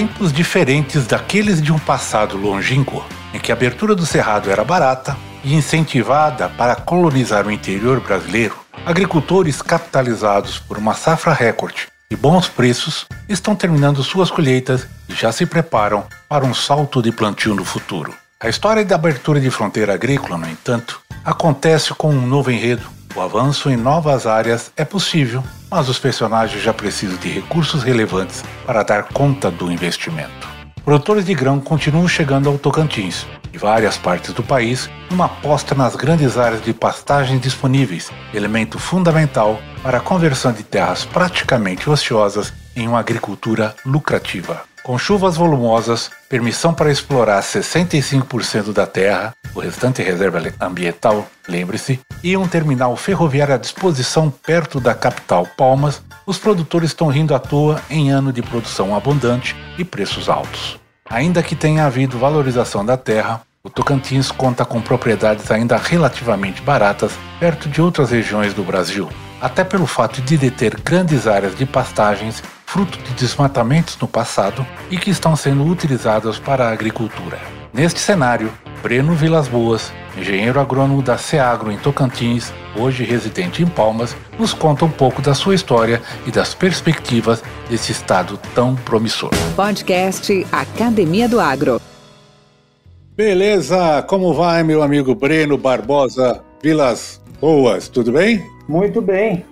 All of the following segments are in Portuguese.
Tempos diferentes daqueles de um passado longínquo, em que a abertura do cerrado era barata e incentivada para colonizar o interior brasileiro, agricultores capitalizados por uma safra recorde e bons preços estão terminando suas colheitas e já se preparam para um salto de plantio no futuro. A história da abertura de fronteira agrícola, no entanto, acontece com um novo enredo. O avanço em novas áreas é possível mas os personagens já precisam de recursos relevantes para dar conta do investimento. Produtores de grão continuam chegando ao Tocantins e várias partes do país numa aposta nas grandes áreas de pastagem disponíveis, elemento fundamental para a conversão de terras praticamente ociosas em uma agricultura lucrativa. Com chuvas volumosas, permissão para explorar 65% da terra, o restante reserva ambiental, lembre-se, e um terminal ferroviário à disposição perto da capital Palmas, os produtores estão rindo à toa em ano de produção abundante e preços altos. Ainda que tenha havido valorização da terra, o Tocantins conta com propriedades ainda relativamente baratas perto de outras regiões do Brasil, até pelo fato de deter grandes áreas de pastagens fruto de desmatamentos no passado e que estão sendo utilizadas para a agricultura. Neste cenário, Breno Vilas Boas, engenheiro agrônomo da Seagro em Tocantins, hoje residente em Palmas, nos conta um pouco da sua história e das perspectivas desse estado tão promissor. Podcast Academia do Agro. Beleza, como vai meu amigo Breno Barbosa Vilas Boas, tudo bem? Muito bem,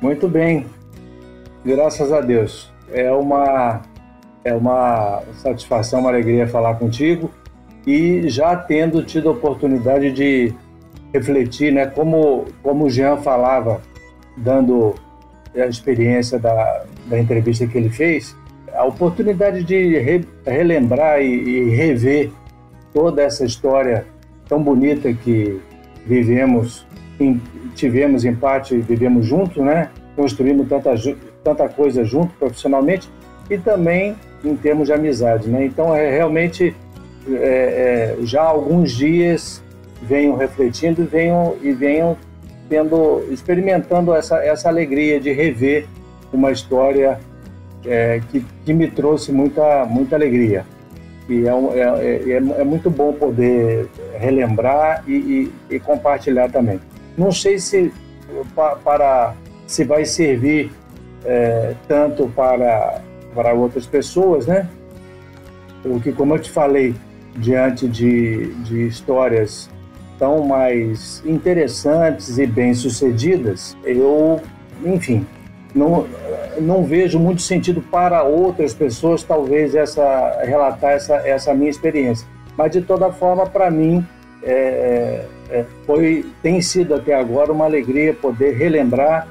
muito bem. Graças a Deus. É uma, é uma satisfação, uma alegria falar contigo e já tendo tido a oportunidade de refletir, né, como, como o Jean falava, dando a experiência da, da entrevista que ele fez, a oportunidade de re, relembrar e, e rever toda essa história tão bonita que vivemos, tivemos em parte, vivemos juntos, né? Construímos tanta, tanta coisa junto profissionalmente e também em termos de amizade, né? Então, é realmente, é, é, já alguns dias venho refletindo venho, e venho tendo, experimentando essa, essa alegria de rever uma história é, que, que me trouxe muita, muita alegria. E é, é, é, é, é muito bom poder relembrar e, e, e compartilhar também. Não sei se para se vai servir é, tanto para, para outras pessoas, né? Porque, como eu te falei, diante de, de histórias tão mais interessantes e bem-sucedidas, eu, enfim, não, não vejo muito sentido para outras pessoas, talvez, essa relatar essa, essa minha experiência. Mas, de toda forma, para mim, é, é, foi, tem sido até agora uma alegria poder relembrar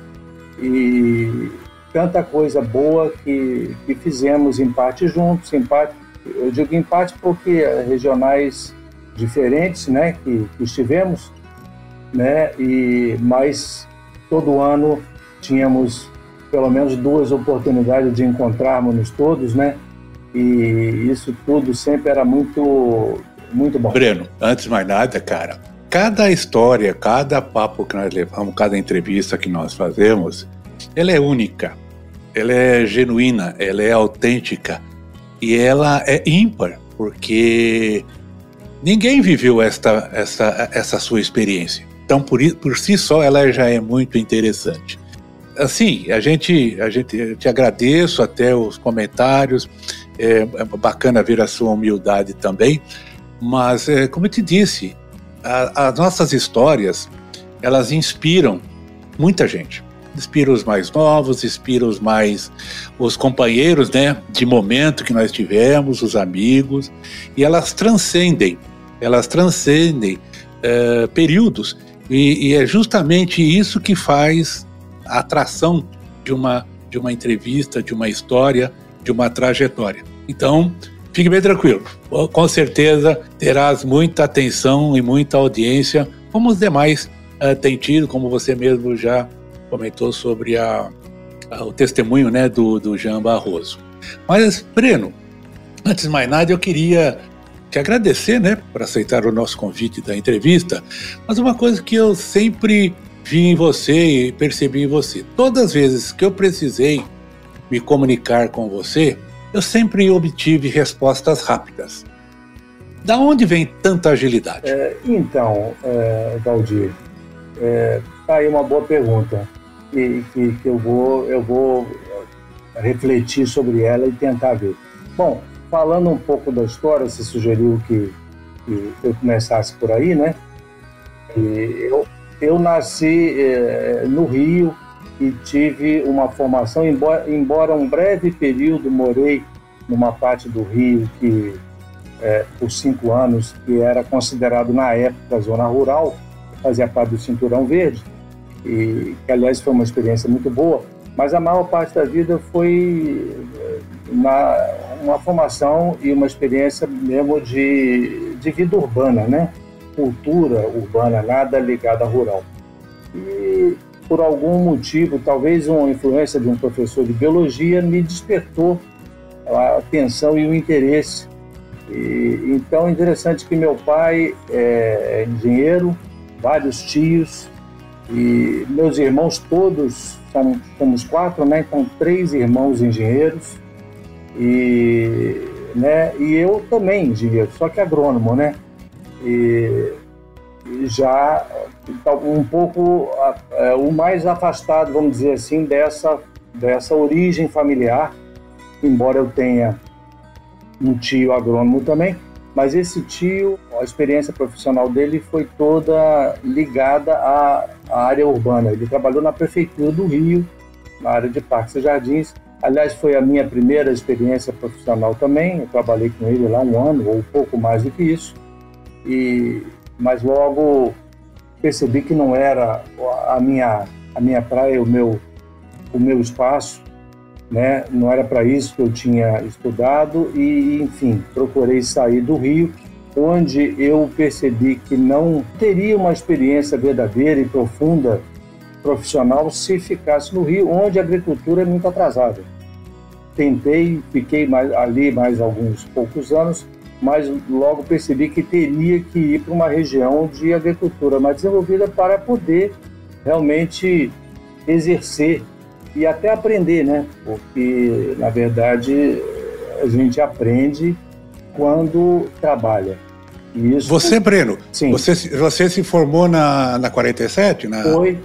e tanta coisa boa que, que fizemos em parte juntos, em parte, eu digo em parte porque regionais diferentes, né, que, que estivemos, né, e mas todo ano tínhamos pelo menos duas oportunidades de encontrarmos todos, né, e isso tudo sempre era muito muito bom. Breno, antes de mais nada, cara, cada história, cada papo que nós levamos, cada entrevista que nós fazemos, ela é única, ela é genuína, ela é autêntica e ela é ímpar, porque ninguém viveu esta, essa, essa sua experiência. Então, por, por si só, ela já é muito interessante. Assim, a gente, a gente te agradeço até os comentários, é, é bacana ver a sua humildade também, mas, é, como eu te disse, a, as nossas histórias, elas inspiram muita gente inspira os mais novos, inspira os mais os companheiros, né, de momento que nós tivemos, os amigos, e elas transcendem, elas transcendem é, períodos e, e, é justamente isso que faz a atração de uma de uma entrevista, de uma história, de uma trajetória. Então, fique bem tranquilo. Com certeza terás muita atenção e muita audiência, como os demais uh, têm tido, como você mesmo já comentou sobre a, a, o testemunho né, do, do Jean Barroso. Mas, Breno, antes de mais nada, eu queria te agradecer né, por aceitar o nosso convite da entrevista, mas uma coisa que eu sempre vi em você e percebi em você. Todas as vezes que eu precisei me comunicar com você, eu sempre obtive respostas rápidas. Da onde vem tanta agilidade? É, então, é, Valdir, é, tá aí uma boa pergunta que, que, que, eu vou eu vou refletir sobre ela e tentar ver. Bom, falando um pouco da história, você sugeriu que, que eu começasse por aí, né? E eu, eu nasci é, no Rio e tive uma formação, embora, embora um breve período morei numa parte do Rio que, é, por cinco anos, que era considerado na época zona rural, fazia parte do Cinturão Verde, e que aliás foi uma experiência muito boa, mas a maior parte da vida foi na, uma formação e uma experiência mesmo de, de vida urbana, né? cultura urbana, nada ligada a rural. E por algum motivo, talvez uma influência de um professor de biologia, me despertou a atenção e o interesse. E, então, é interessante que meu pai é engenheiro, vários tios, e meus irmãos todos, são, somos quatro, né? Então, três irmãos engenheiros, e, né, e eu também engenheiro, só que agrônomo, né? e, já um pouco é, o mais afastado, vamos dizer assim, dessa, dessa origem familiar, embora eu tenha um tio agrônomo também, mas esse tio, a experiência profissional dele foi toda ligada à, à área urbana. Ele trabalhou na prefeitura do Rio, na área de parques e jardins. Aliás, foi a minha primeira experiência profissional também. Eu trabalhei com ele lá um ano ou um pouco mais do que isso e mas logo percebi que não era a minha a minha praia, o meu o meu espaço, né? Não era para isso que eu tinha estudado e enfim, procurei sair do Rio, onde eu percebi que não teria uma experiência verdadeira e profunda profissional se ficasse no Rio, onde a agricultura é muito atrasada. Tentei, fiquei mais, ali mais alguns poucos anos, mas logo percebi que teria que ir para uma região de agricultura mais desenvolvida para poder realmente exercer e até aprender, né? Porque, na verdade, a gente aprende quando trabalha. Isso... Você, Breno, Sim. Você, você se formou na, na 47? Na... Foi.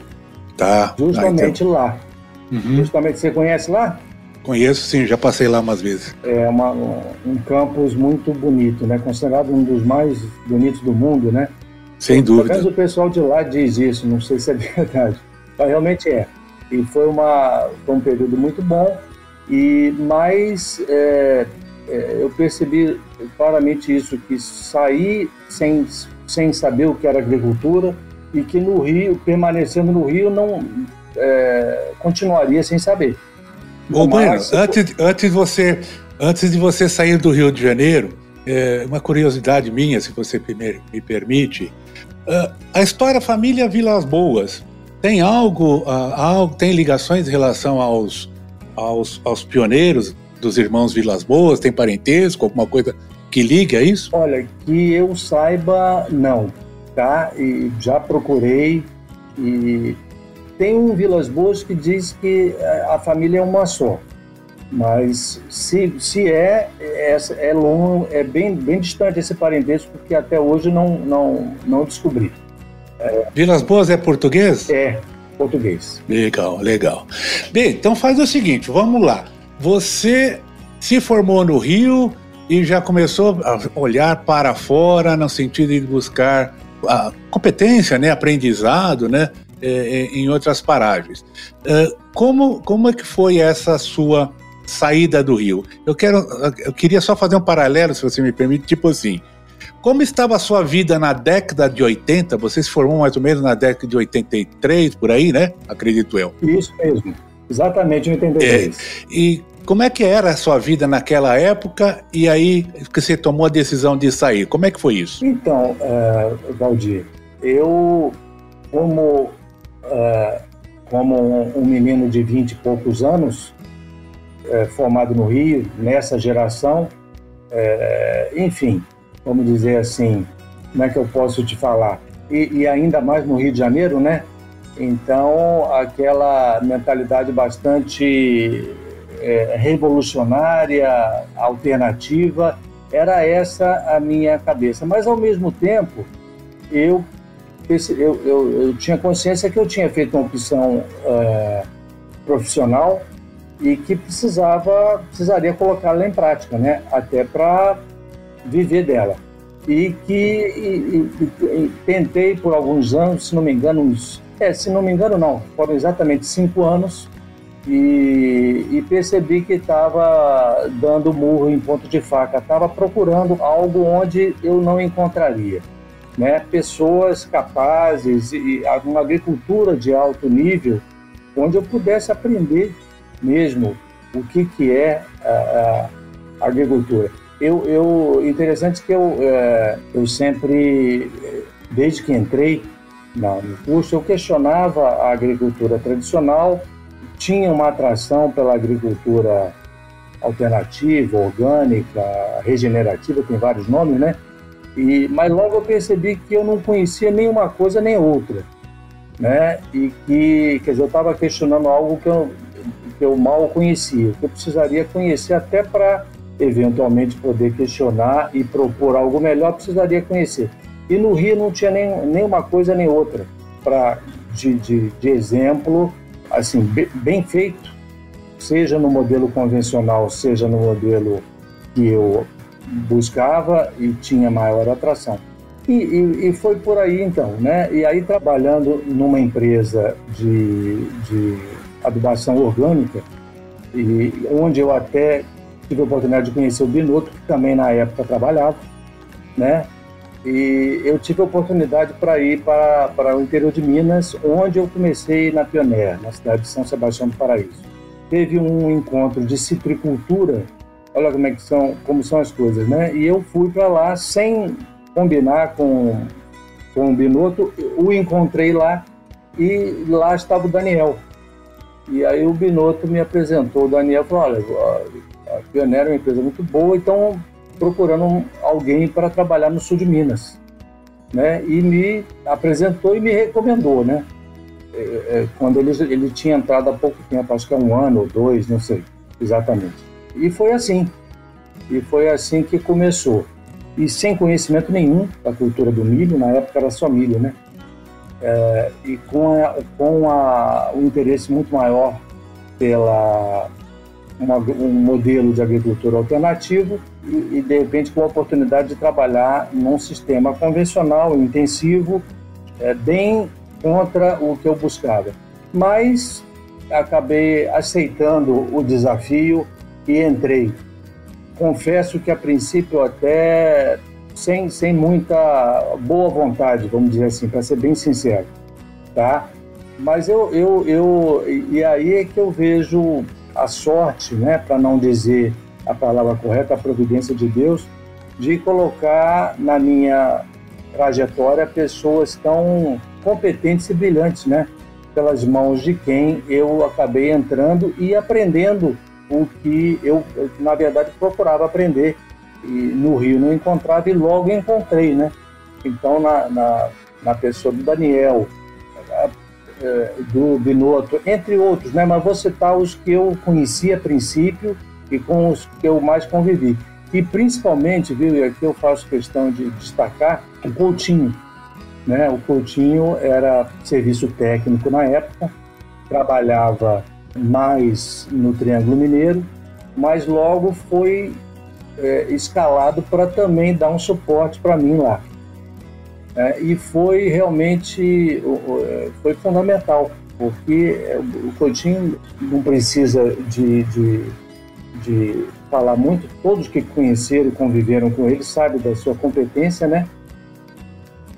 Tá. Justamente ah, então... lá. Uhum. Justamente, você conhece lá? Conheço sim, já passei lá umas vezes. É uma, um campus muito bonito, né? Considerado um dos mais bonitos do mundo, né? Sem dúvida. Mas o pessoal de lá diz isso, não sei se é verdade. Mas realmente é. E foi, uma, foi um período muito bom, e mas é, é, eu percebi claramente isso, que saí sem, sem saber o que era agricultura e que no Rio, permanecendo no Rio, não é, continuaria sem saber. Ô, Bueno, antes, antes, de você, antes de você sair do Rio de Janeiro, é, uma curiosidade minha, se você me permite, uh, a história família Vilas Boas tem algo, uh, tem ligações em relação aos, aos, aos pioneiros dos irmãos Vilas Boas? Tem parentesco, alguma coisa que ligue a isso? Olha, que eu saiba, não, tá? E já procurei e tem um Vilas Boas que diz que é, a família é uma só, mas se, se é, é, é longo, é bem, bem distante esse parentesco que até hoje não, não, não descobri. É, Vilas Boas é português? É, português. Legal, legal. Bem, então faz o seguinte, vamos lá. Você se formou no Rio e já começou a olhar para fora no sentido de buscar a competência, né, aprendizado, né, é, é, em outras paragens. É, como, como é que foi essa sua saída do Rio? Eu, quero, eu queria só fazer um paralelo, se você me permite, tipo assim. Como estava a sua vida na década de 80? Você se formou mais ou menos na década de 83, por aí, né? Acredito eu. Isso mesmo. Exatamente, em 83. É, e Como é que era a sua vida naquela época e aí que você tomou a decisão de sair? Como é que foi isso? Então, uh, Valdir, eu, como, uh, como um, menino de vinte e poucos anos, uh, formado no Rio, nessa geração, enfim, vamos dizer assim, como é que eu posso te falar? E, e ainda mais no Rio de Janeiro, né? Então, aquela mentalidade bastante é, revolucionária, alternativa, era essa a minha cabeça. Mas, ao mesmo tempo, eu, eu, eu, eu tinha consciência que eu tinha feito uma opção é, profissional e que precisava precisaria colocá-la em prática, né? Até para viver dela. E que e, e, tentei por alguns anos, se não me engano, uns é, se não me engano, não. Foram exatamente cinco anos e, e percebi que estava dando murro em ponto de faca. Estava procurando algo onde eu não encontraria. Né? Pessoas capazes e uma agricultura de alto nível onde eu pudesse aprender mesmo o que, que é a, a agricultura. Eu, eu, interessante que eu, é, eu sempre, desde que entrei, não, no curso eu questionava a agricultura tradicional, tinha uma atração pela agricultura alternativa, orgânica, regenerativa, tem vários nomes, né? E, mas logo eu percebi que eu não conhecia nenhuma coisa nem outra, né? E que, quer dizer, eu estava questionando algo que eu, que eu mal conhecia, que eu precisaria conhecer até para eventualmente poder questionar e propor algo melhor, precisaria conhecer. E no Rio não tinha nem, nem uma coisa nem outra para de, de, de, exemplo, assim, bem, bem feito, seja no modelo convencional, seja no modelo que eu buscava e tinha maior atração. E, e, e, foi por aí então, né? E aí trabalhando numa empresa de, de adubação orgânica, e onde eu até tive a oportunidade de conhecer o Binotto, que também na época trabalhava, né? E eu tive a oportunidade para ir para, para o interior de Minas, onde eu comecei na Pioneer, na cidade de São Sebastião do Paraíso. Teve um encontro de citricultura, olha como, é que são, como são as coisas, né? E eu fui para lá sem combinar com, com o Binotto, o encontrei lá e lá estava o Daniel. E aí o Binotto me apresentou, o Daniel falou, olha, a Pioneer é uma empresa muito boa, então procurando alguém para trabalhar no sul de Minas, né? E me apresentou e me recomendou, né? É, é, quando ele, ele tinha entrado há pouco tempo, acho que é um ano ou dois, não sei exatamente. E foi assim. E foi assim que começou. E sem conhecimento nenhum da cultura do milho, na época era só milho, né? É, e com, a, com a, o interesse muito maior pela uma, um modelo de agricultura alternativo e, e, de repente, com a oportunidade de trabalhar num sistema convencional, intensivo, é, bem contra o que eu buscava. Mas acabei aceitando o desafio e entrei. Confesso que a princípio até sem, sem muita boa vontade, vamos dizer assim, para ser bem sincero, tá? Mas eu, eu, eu, e aí é que eu vejo a sorte, né, para não dizer a palavra correta, a providência de Deus, de colocar na minha trajetória pessoas tão competentes e brilhantes, né? Pelas mãos de quem eu acabei entrando e aprendendo o que eu, na verdade, procurava aprender. E no Rio não encontrava e logo encontrei, né? Então, na, na, na pessoa do Daniel, do Binotto, entre outros, né? Mas vou citar os que eu conheci a princípio e com os que eu mais convivi. E principalmente, viu, e aqui eu faço questão de destacar o Coutinho. Né? O Coutinho era serviço técnico na época, trabalhava mais no Triângulo Mineiro, mas logo foi é, escalado para também dar um suporte para mim lá. É, e foi realmente foi fundamental, porque é, o Coutinho não precisa de, de de falar muito, todos que conheceram e conviveram com ele sabem da sua competência, né?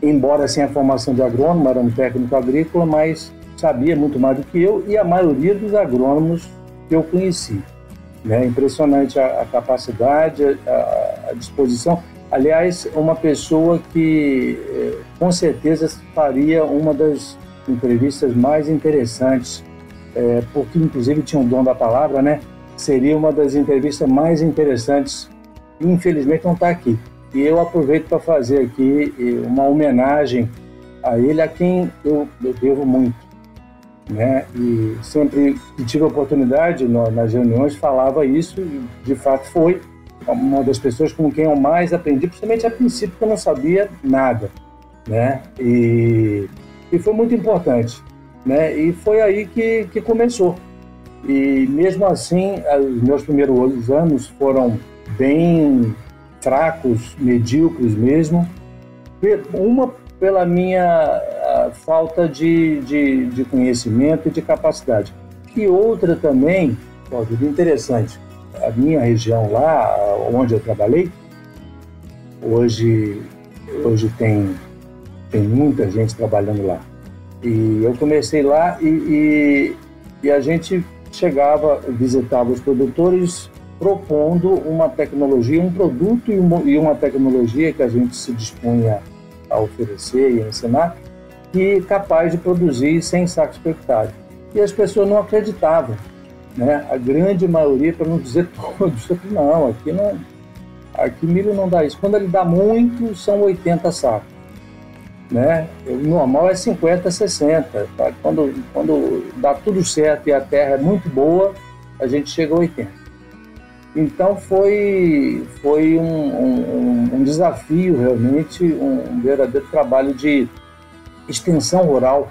Embora sem a formação de agrônomo, era um técnico agrícola, mas sabia muito mais do que eu e a maioria dos agrônomos que eu conheci. Né? Impressionante a, a capacidade, a, a, disposição. Aliás, uma pessoa que eh, com certeza faria uma das entrevistas mais interessantes, é, porque inclusive tinha um dom da palavra, né? Seria uma das entrevistas mais interessantes. Infelizmente não está aqui. E eu aproveito para fazer aqui eh, uma homenagem a ele, a quem eu, eu devo muito. Né? E sempre que tive a oportunidade nas reuniões falava isso e de fato foi uma das pessoas com quem eu mais aprendi, principalmente a princípio que eu não sabia nada, né? E, e foi muito importante, né? E foi aí que, que começou. E mesmo assim, os meus primeiros anos foram bem fracos, medíocres mesmo. Uma pela minha falta de, de, de, conhecimento e de capacidade. E outra também, ó, interessante, a minha região lá, onde eu trabalhei, hoje, hoje tem, tem muita gente trabalhando lá. E eu comecei lá e, e, e a gente chegava, visitava os produtores propondo uma tecnologia, um produto e uma, e uma tecnologia que a gente se dispunha a oferecer e a ensinar, que capaz de produzir sem saco expectável. E as pessoas não acreditavam, né? A grande maioria, para não dizer todos, não, aqui não, aqui milho não dá isso. Quando ele dá muito, são 80 sacos, né? O normal é 50, 60. Tá? Quando, quando dá tudo certo e a terra é muito boa, a gente chega a 80. Então foi, foi um, um, um desafio realmente, um verdadeiro trabalho de extensão rural,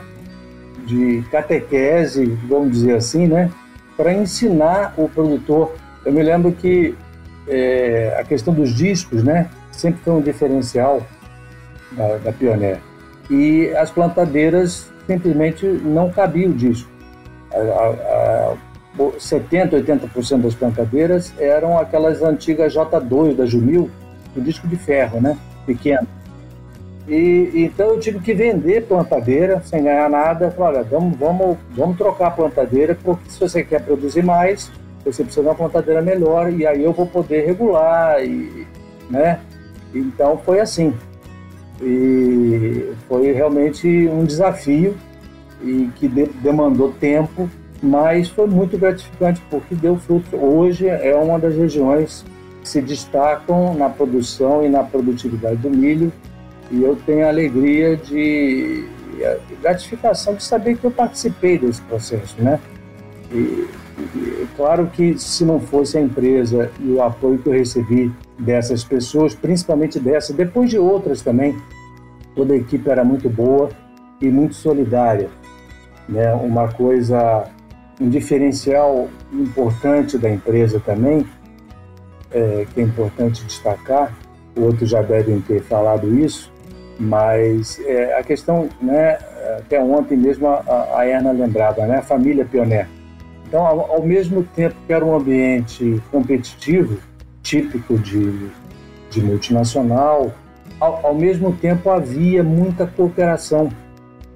de catequese, vamos dizer assim, né, para ensinar o produtor. Eu me lembro que é, a questão dos discos, né, sempre foi um diferencial da, da Pioneer. E as plantadeiras simplesmente não cabia o disco. A, a, 70, 80% das plantadeiras eram aquelas antigas J2 da Jumil, o disco de ferro, né? Pequeno. E, então eu tive que vender plantadeira sem ganhar nada. Falei, olha, vamos, vamos, vamos trocar a plantadeira, porque se você quer produzir mais, você precisa de uma plantadeira melhor, e aí eu vou poder regular, e, né? Então foi assim. E foi realmente um desafio e que de, demandou tempo mas foi muito gratificante porque deu fruto. Hoje é uma das regiões que se destacam na produção e na produtividade do milho e eu tenho a alegria de gratificação de saber que eu participei desse processo, né? E, e, claro que se não fosse a empresa e o apoio que eu recebi dessas pessoas, principalmente dessa, depois de outras também, toda a equipe era muito boa e muito solidária, né? Uma coisa um diferencial importante da empresa também, é, que é importante destacar, outros já devem ter falado isso, mas é, a questão, né, até ontem mesmo a, a Erna lembrava, né, a família Pioneer. Então, ao, ao, mesmo tempo que era um ambiente competitivo, típico de, de multinacional, ao, ao mesmo tempo havia muita cooperação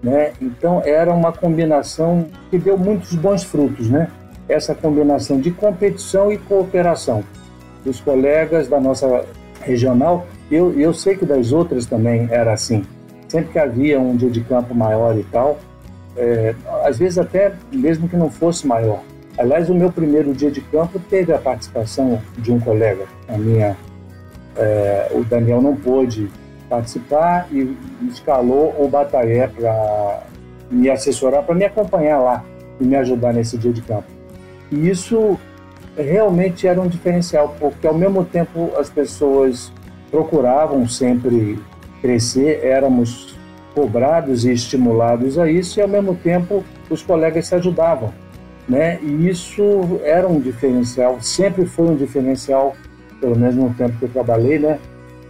né? Então era uma combinação que deu muitos bons frutos, né? Essa combinação de competição e cooperação dos colegas da nossa regional. Eu, eu sei que das outras também era assim. Sempre que havia um dia de campo maior e tal, é, às vezes até mesmo que não fosse maior. Aliás, o meu primeiro dia de campo teve a participação de um colega. A minha, é, o Daniel não pôde participar e escalou o Bataé para me assessorar, para me acompanhar lá e me ajudar nesse dia de campo. E isso realmente era um diferencial, porque ao mesmo tempo as pessoas procuravam sempre crescer, éramos cobrados e estimulados a isso, e ao mesmo tempo os colegas se ajudavam. Né? E isso era um diferencial, sempre foi um diferencial, pelo menos no tempo que eu trabalhei, né?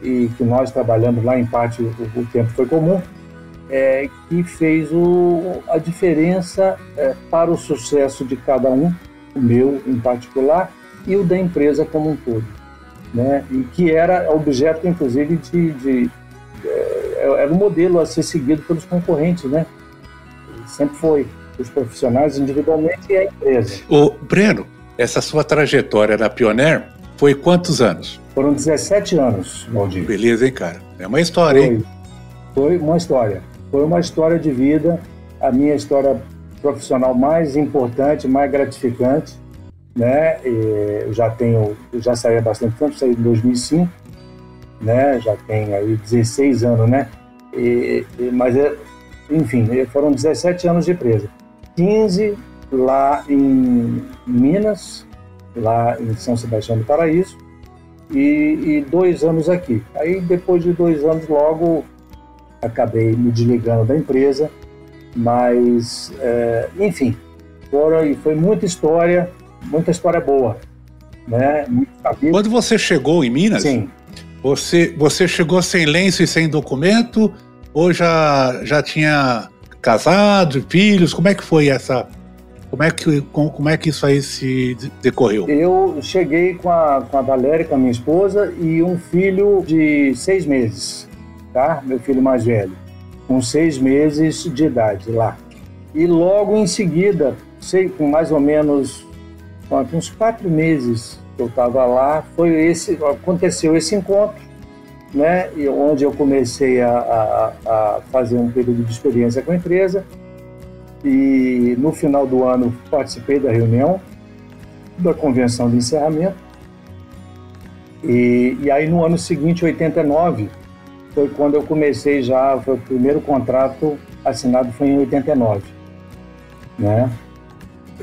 e que nós trabalhamos lá, em parte o, o tempo foi comum, é, que fez o, a diferença é, para o sucesso de cada um, o meu em particular e o da empresa como um todo. Né? E que era objeto, inclusive, de. de é, era um modelo a ser seguido pelos concorrentes, né? Sempre foi. Os profissionais individualmente e a empresa. O Breno, essa sua trajetória na Pioneer foi quantos anos? Foram 17 anos, Valdir. Beleza, hein, cara? É uma história, foi, hein? Foi uma história. Foi uma história de vida, a minha história profissional mais importante, mais gratificante, né? E eu já tenho, eu já saí há bastante tempo, saí em 2005, né? Já tenho aí 16 anos, né? E, e, mas, é, enfim, foram 17 anos de empresa. 15 lá em Minas, lá em São Sebastião do Paraíso, e, e, dois anos aqui. Aí, depois de dois anos, logo acabei me desligando da empresa, mas, é, enfim, foram, foi muita história, muita história boa. Né? Quando você chegou em Minas, Sim. Você, você chegou sem lenço e sem documento? Ou já, já tinha casado, filhos? Como é que foi essa, como é que, como é que isso aí se decorreu? Eu cheguei com a, com a Valéria, com a minha esposa, e um filho de seis meses, tá? Meu filho mais velho, com seis meses de idade lá. E logo em seguida, sei, com mais ou menos uns quatro meses que eu estava lá, foi esse, aconteceu esse encontro, né? Onde eu comecei a, a, a fazer um período de experiência com a empresa e no final do ano participei da reunião da convenção de encerramento. E, e aí no ano seguinte, 89, foi quando eu comecei já, foi o primeiro contrato assinado foi em 89, né?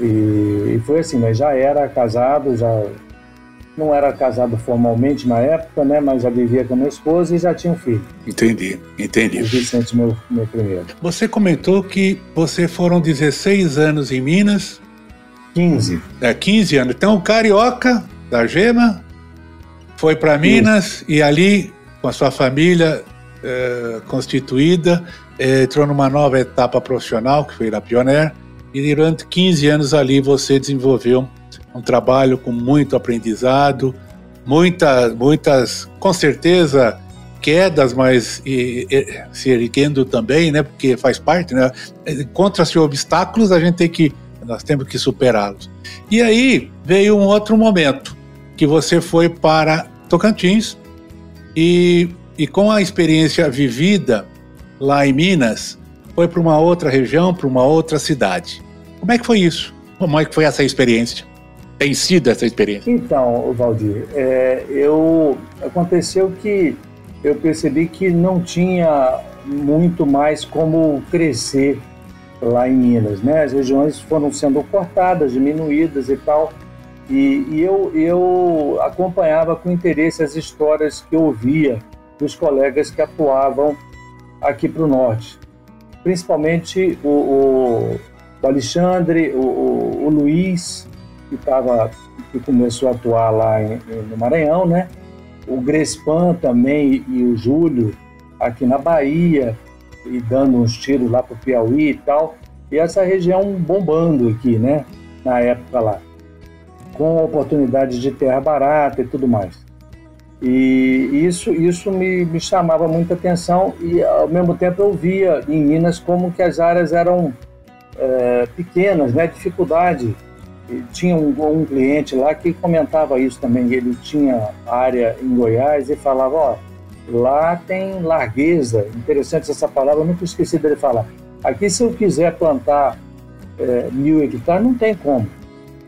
E, e foi assim, mas já era casado, já não era casado formalmente na época, né? Mas já vivia com a minha esposa e já tinha um filho. Entendi, entendi. O Vicente, meu, meu primeiro. Você comentou que você foram 16 anos em Minas. 15. É, 15 anos. Então, carioca da Gema foi para Minas e ali, com a sua família é, constituída, é, entrou numa nova etapa profissional, que foi a Pioneer, e durante 15 anos ali você desenvolveu um trabalho com muito aprendizado, muita, muitas, com certeza, quedas, mas e, e, se erguendo também, né? Porque faz parte, né? Contra-se obstáculos, a gente tem que, nós temos que superá-los. E aí veio um outro momento que você foi para Tocantins e, e com a experiência vivida lá em Minas, foi para uma outra região, para uma outra cidade. Como é que foi isso? Como é que foi essa experiência? tem sido essa experiência? Então, Valdir, é, eu aconteceu que eu percebi que não tinha muito mais como crescer lá em Minas, né? As regiões foram sendo cortadas, diminuídas e tal. E, e eu, eu acompanhava com interesse as histórias que eu ouvia dos colegas que atuavam aqui para o norte. Principalmente o, o, o Alexandre, o, o, Luiz, que, tava, que começou a atuar lá em, no Maranhão, né? O Grespan também e o Júlio aqui na Bahia, e dando uns tiros lá para o Piauí e tal. E essa região bombando aqui, né? Na época lá. Com oportunidades de terra barata e tudo mais. E isso, isso me, me chamava muita atenção e ao mesmo tempo eu via em Minas como que as áreas eram é, pequenas, né? Dificuldade tinha um, um, cliente lá que comentava isso também. Ele tinha área em Goiás e falava: Ó, lá tem largueza. Interessante essa palavra, eu nunca esqueci dele falar. Aqui, se eu quiser plantar é, mil hectares, não tem como.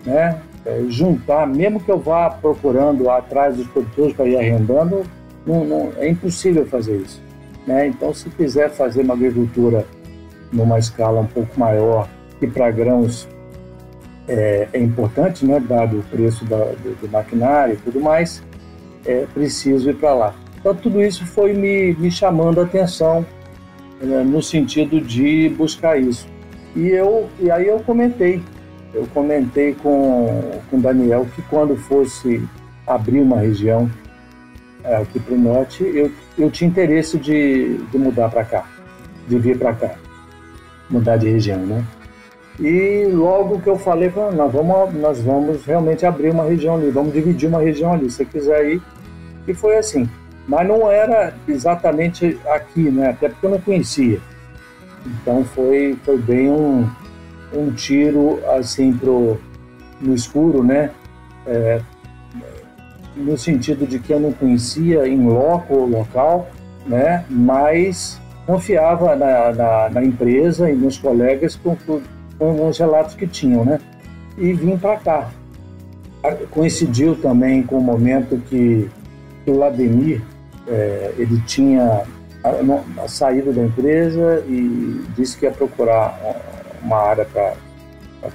Né? É, juntar, mesmo que eu vá procurando atrás dos produtores para ir arrendando, não, não, é impossível fazer isso. Né? Então, se quiser fazer uma agricultura numa escala um pouco maior, e para grãos é, é importante, né, dado o preço da, do, do, maquinário e tudo mais, é preciso ir para lá. Então, tudo isso foi me, me chamando a atenção né, no sentido de buscar isso. E, eu, e aí eu comentei, eu comentei com o Daniel que quando fosse abrir uma região é, aqui para o norte, eu, eu tinha interesse de, de mudar para cá, de vir para cá, mudar de região, né? E logo que eu falei, nós vamos, nós vamos realmente abrir uma região ali, vamos dividir uma região ali, se você quiser ir. E foi assim. Mas não era exatamente aqui, né? Até porque eu não conhecia. Então foi, foi bem um, um tiro assim pro, no escuro, né? É, no sentido de que eu não conhecia em loco o local, né? Mas confiava na, na, na empresa e nos colegas com, com os relatos que tinham, né? E vim para cá. Coincidiu também com o momento que, o Lademir é, ele tinha saído da empresa e disse que ia procurar uma área para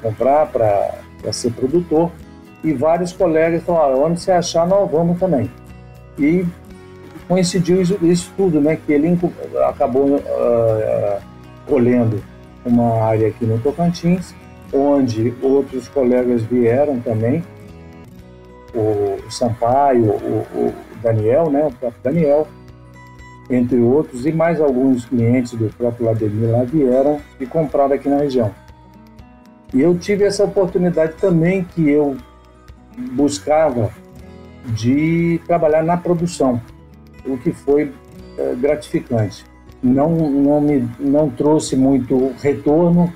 comprar, para ser produtor. E vários colegas falaram: onde você achar, nós vamos também. E coincidiu isso, isso tudo, né? Que ele acabou uh, colhendo uma área aqui no Tocantins, onde outros colegas vieram também, o Sampaio, o, o Daniel, né? O próprio Daniel, entre outros, e mais alguns clientes do próprio Lademir lá vieram e compraram aqui na região. E eu tive essa oportunidade também que eu buscava de trabalhar na produção, o que foi é, gratificante. Não, não, me, não trouxe muito retorno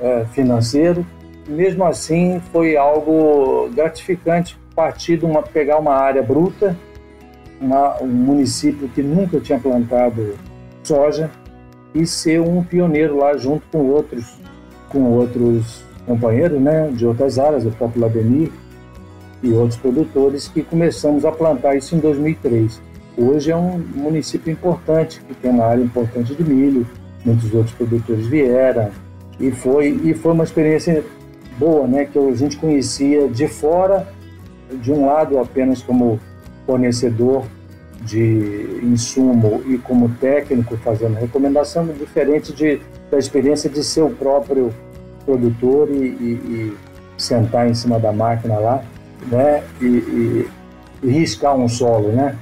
é, financeiro, mesmo assim foi algo gratificante partir de uma, pegar uma área bruta uma, um município que nunca tinha plantado soja e ser um pioneiro lá junto com outros com outros companheiros, né, de outras áreas, o próprio Lademir e outros produtores que começamos a plantar isso em 2003. Hoje é um município importante que tem uma área importante de milho, muitos outros produtores vieram e foi e foi uma experiência boa, né, que a gente conhecia de fora, de um lado apenas como fornecedor de insumo e como técnico fazendo recomendação, diferente de, da experiência de ser o próprio produtor e, e, e sentar em cima da máquina lá, né, e, e, e riscar um solo, né,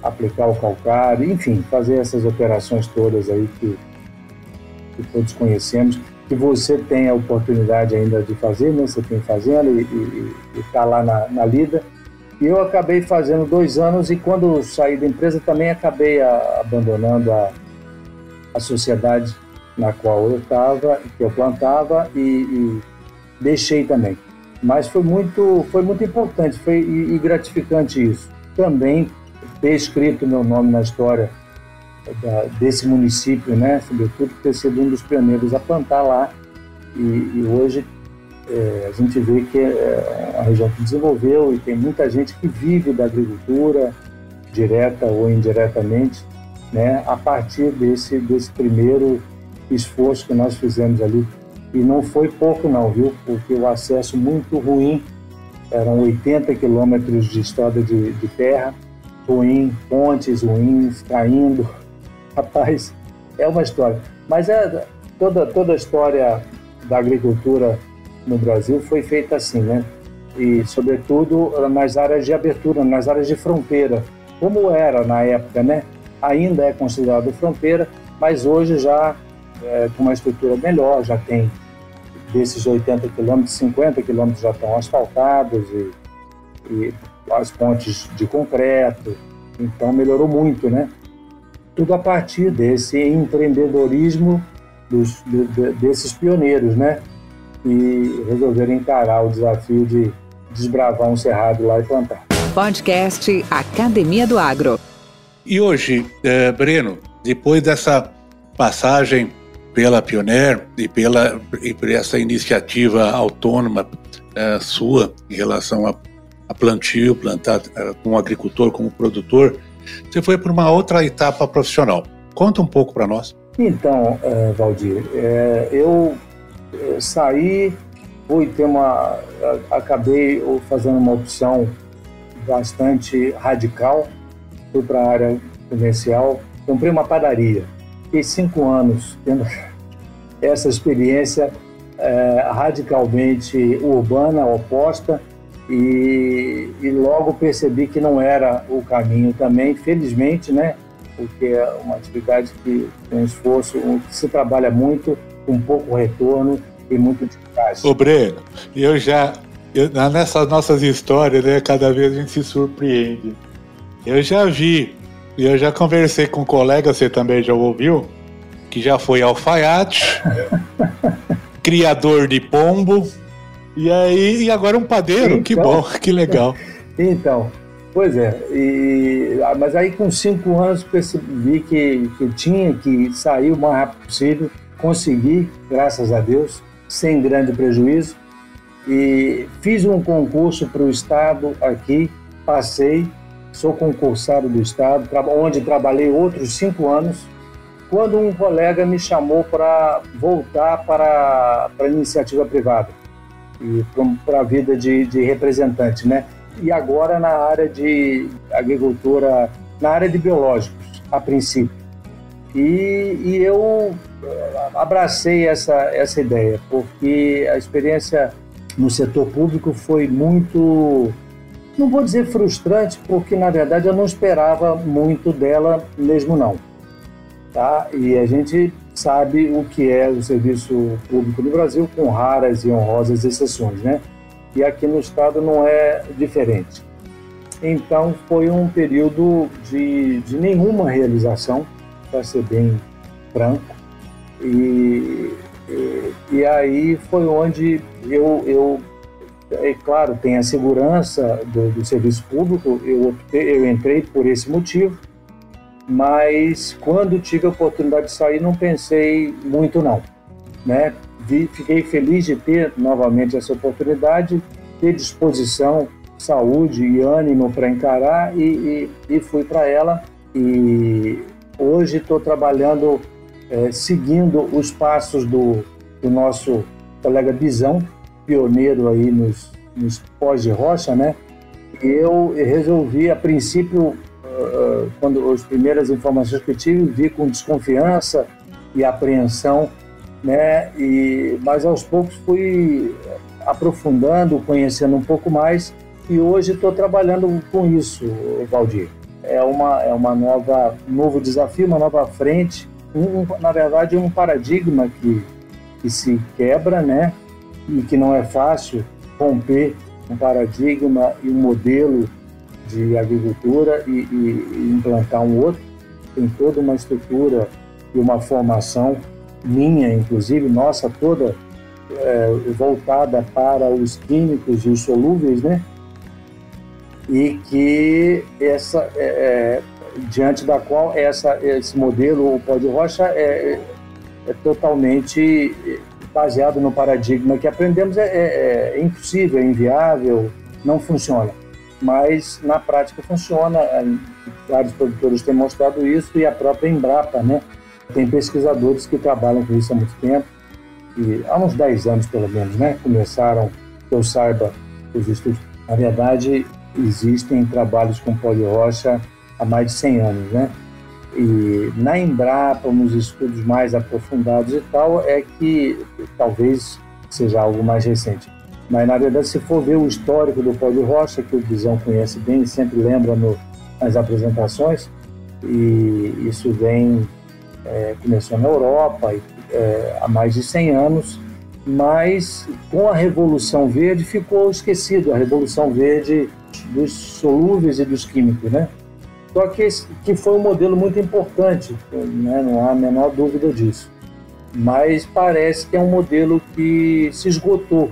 aplicar o calcário, enfim, fazer essas operações todas aí que, que todos conhecemos, que você tem a oportunidade ainda de fazer, né, você tem fazendo e está lá na, na lida, eu acabei fazendo dois anos e quando saí da empresa também acabei a, abandonando a, a sociedade na qual eu estava, que eu plantava e, e, deixei também. Mas foi muito, foi muito importante foi, e, e gratificante isso. Também ter escrito meu nome na história da, desse município, né? Sobretudo ter sido um dos pioneiros a plantar lá e, e hoje é, a gente vê que é uma região que desenvolveu e tem muita gente que vive da agricultura, direta ou indiretamente, né, a partir desse, desse primeiro esforço que nós fizemos ali. E não foi pouco não, viu? Porque o acesso muito ruim, eram 80 quilômetros de estrada de, de terra, ruim, pontes ruins, caindo. Rapaz, é uma história. Mas é toda, toda a história da agricultura no Brasil foi feita assim, né? E, sobretudo, nas áreas de abertura, nas áreas de fronteira, como era na época, né? Ainda é considerado fronteira, mas hoje já é, com uma estrutura melhor, já tem desses 80 quilômetros, 50 quilômetros já estão asfaltados e, e as pontes de concreto, então melhorou muito, né? Tudo a partir desse empreendedorismo dos, de, de, desses pioneiros, né? E resolveram encarar o desafio de desbravar um cerrado lá e plantar. Podcast Academia do Agro. E hoje, é, Breno, depois dessa passagem pela Pioneer e pela e por essa iniciativa autônoma é, sua em relação a, a plantio, plantar é, como agricultor, como produtor, você foi para uma outra etapa profissional. Conta um pouco para nós. Então, é, Valdir, é, saí, fui ter uma. acabei fazendo uma opção bastante radical, fui para a área comercial, comprei uma padaria. Fiquei cinco anos tendo essa experiência é, radicalmente urbana, oposta, e, e, logo percebi que não era o caminho também, felizmente, né? Porque é uma atividade que tem um esforço, que se trabalha muito, com pouco retorno e muito eficaz. Ô Breno, eu já, eu, nessas nossas histórias, né, cada vez a gente se surpreende. Eu já vi, eu já conversei com um colega, você também já ouviu, que já foi alfaiate, criador de pombo, E aí, e agora um padeiro? Então, que bom, que legal. Então, pois é. E, ah, mas aí com cinco anos percebi que, que tinha que sair o mais rápido possível. Consegui, graças a Deus, sem grande prejuízo. E fiz um concurso para o Estado aqui, passei, sou concursado do Estado, onde trabalhei outros cinco anos quando um colega me chamou para voltar para, para a iniciativa privada e para a vida de, de representante, né? E agora na área de agricultura, na área de biológicos, a princípio. E, e eu abracei essa, essa ideia, porque a experiência no setor público foi muito, não vou dizer frustrante, porque na verdade eu não esperava muito dela mesmo não tá? E a gente sabe o que é o serviço público no Brasil, com raras e honrosas exceções, né? E aqui no estado não é diferente. Então foi um período de, de nenhuma realização, para ser bem franco. E, e, aí foi onde eu, eu é claro, tem a segurança do, do serviço público, eu, eu entrei por esse motivo, mas quando tive a oportunidade de sair, não pensei muito não, né? Fiquei feliz de ter novamente essa oportunidade, ter disposição, saúde e ânimo para encarar e, e, e fui para ela. E hoje estou trabalhando, é, seguindo os passos do, do nosso colega Bizão, pioneiro aí nos, nos pós de rocha, né? Eu resolvi, a princípio, uh, quando as primeiras informações que eu tive, vi com desconfiança e apreensão, né? E mas aos poucos fui aprofundando, conhecendo um pouco mais e hoje estou trabalhando com isso, Valdir. É uma é uma nova novo desafio, uma nova frente, um, na verdade um paradigma que que se quebra, né? E que não é fácil romper um paradigma e um modelo de agricultura e, e, e implantar um outro. Tem toda uma estrutura e uma formação minha, inclusive, nossa toda, é, voltada para os químicos e os solúveis, né? E que essa, é, é, diante da qual essa, esse modelo, o pó de rocha, é, é totalmente baseado no paradigma que aprendemos, é, é, é impossível, é inviável, não funciona mas na prática funciona. Vários produtores têm mostrado isso e a própria Embrapa, né? Tem pesquisadores que trabalham com isso há muito tempo, e há uns 10 anos pelo menos, né? Começaram, que eu saiba, os estudos. Na verdade, existem trabalhos com pó de rocha há mais de 100 anos, né? E na Embrapa, nos estudos mais aprofundados e tal, é que talvez seja algo mais recente. Mas, na verdade, se for ver o histórico do pó de rocha, que o Bisão conhece bem, sempre lembra no, nas apresentações, e isso vem, é, começou na Europa é, há mais de 100 anos, mas com a Revolução Verde ficou esquecido, a Revolução Verde dos solúveis e dos químicos, né? Só que, que foi um modelo muito importante, né? não há a menor dúvida disso. Mas parece que é um modelo que se esgotou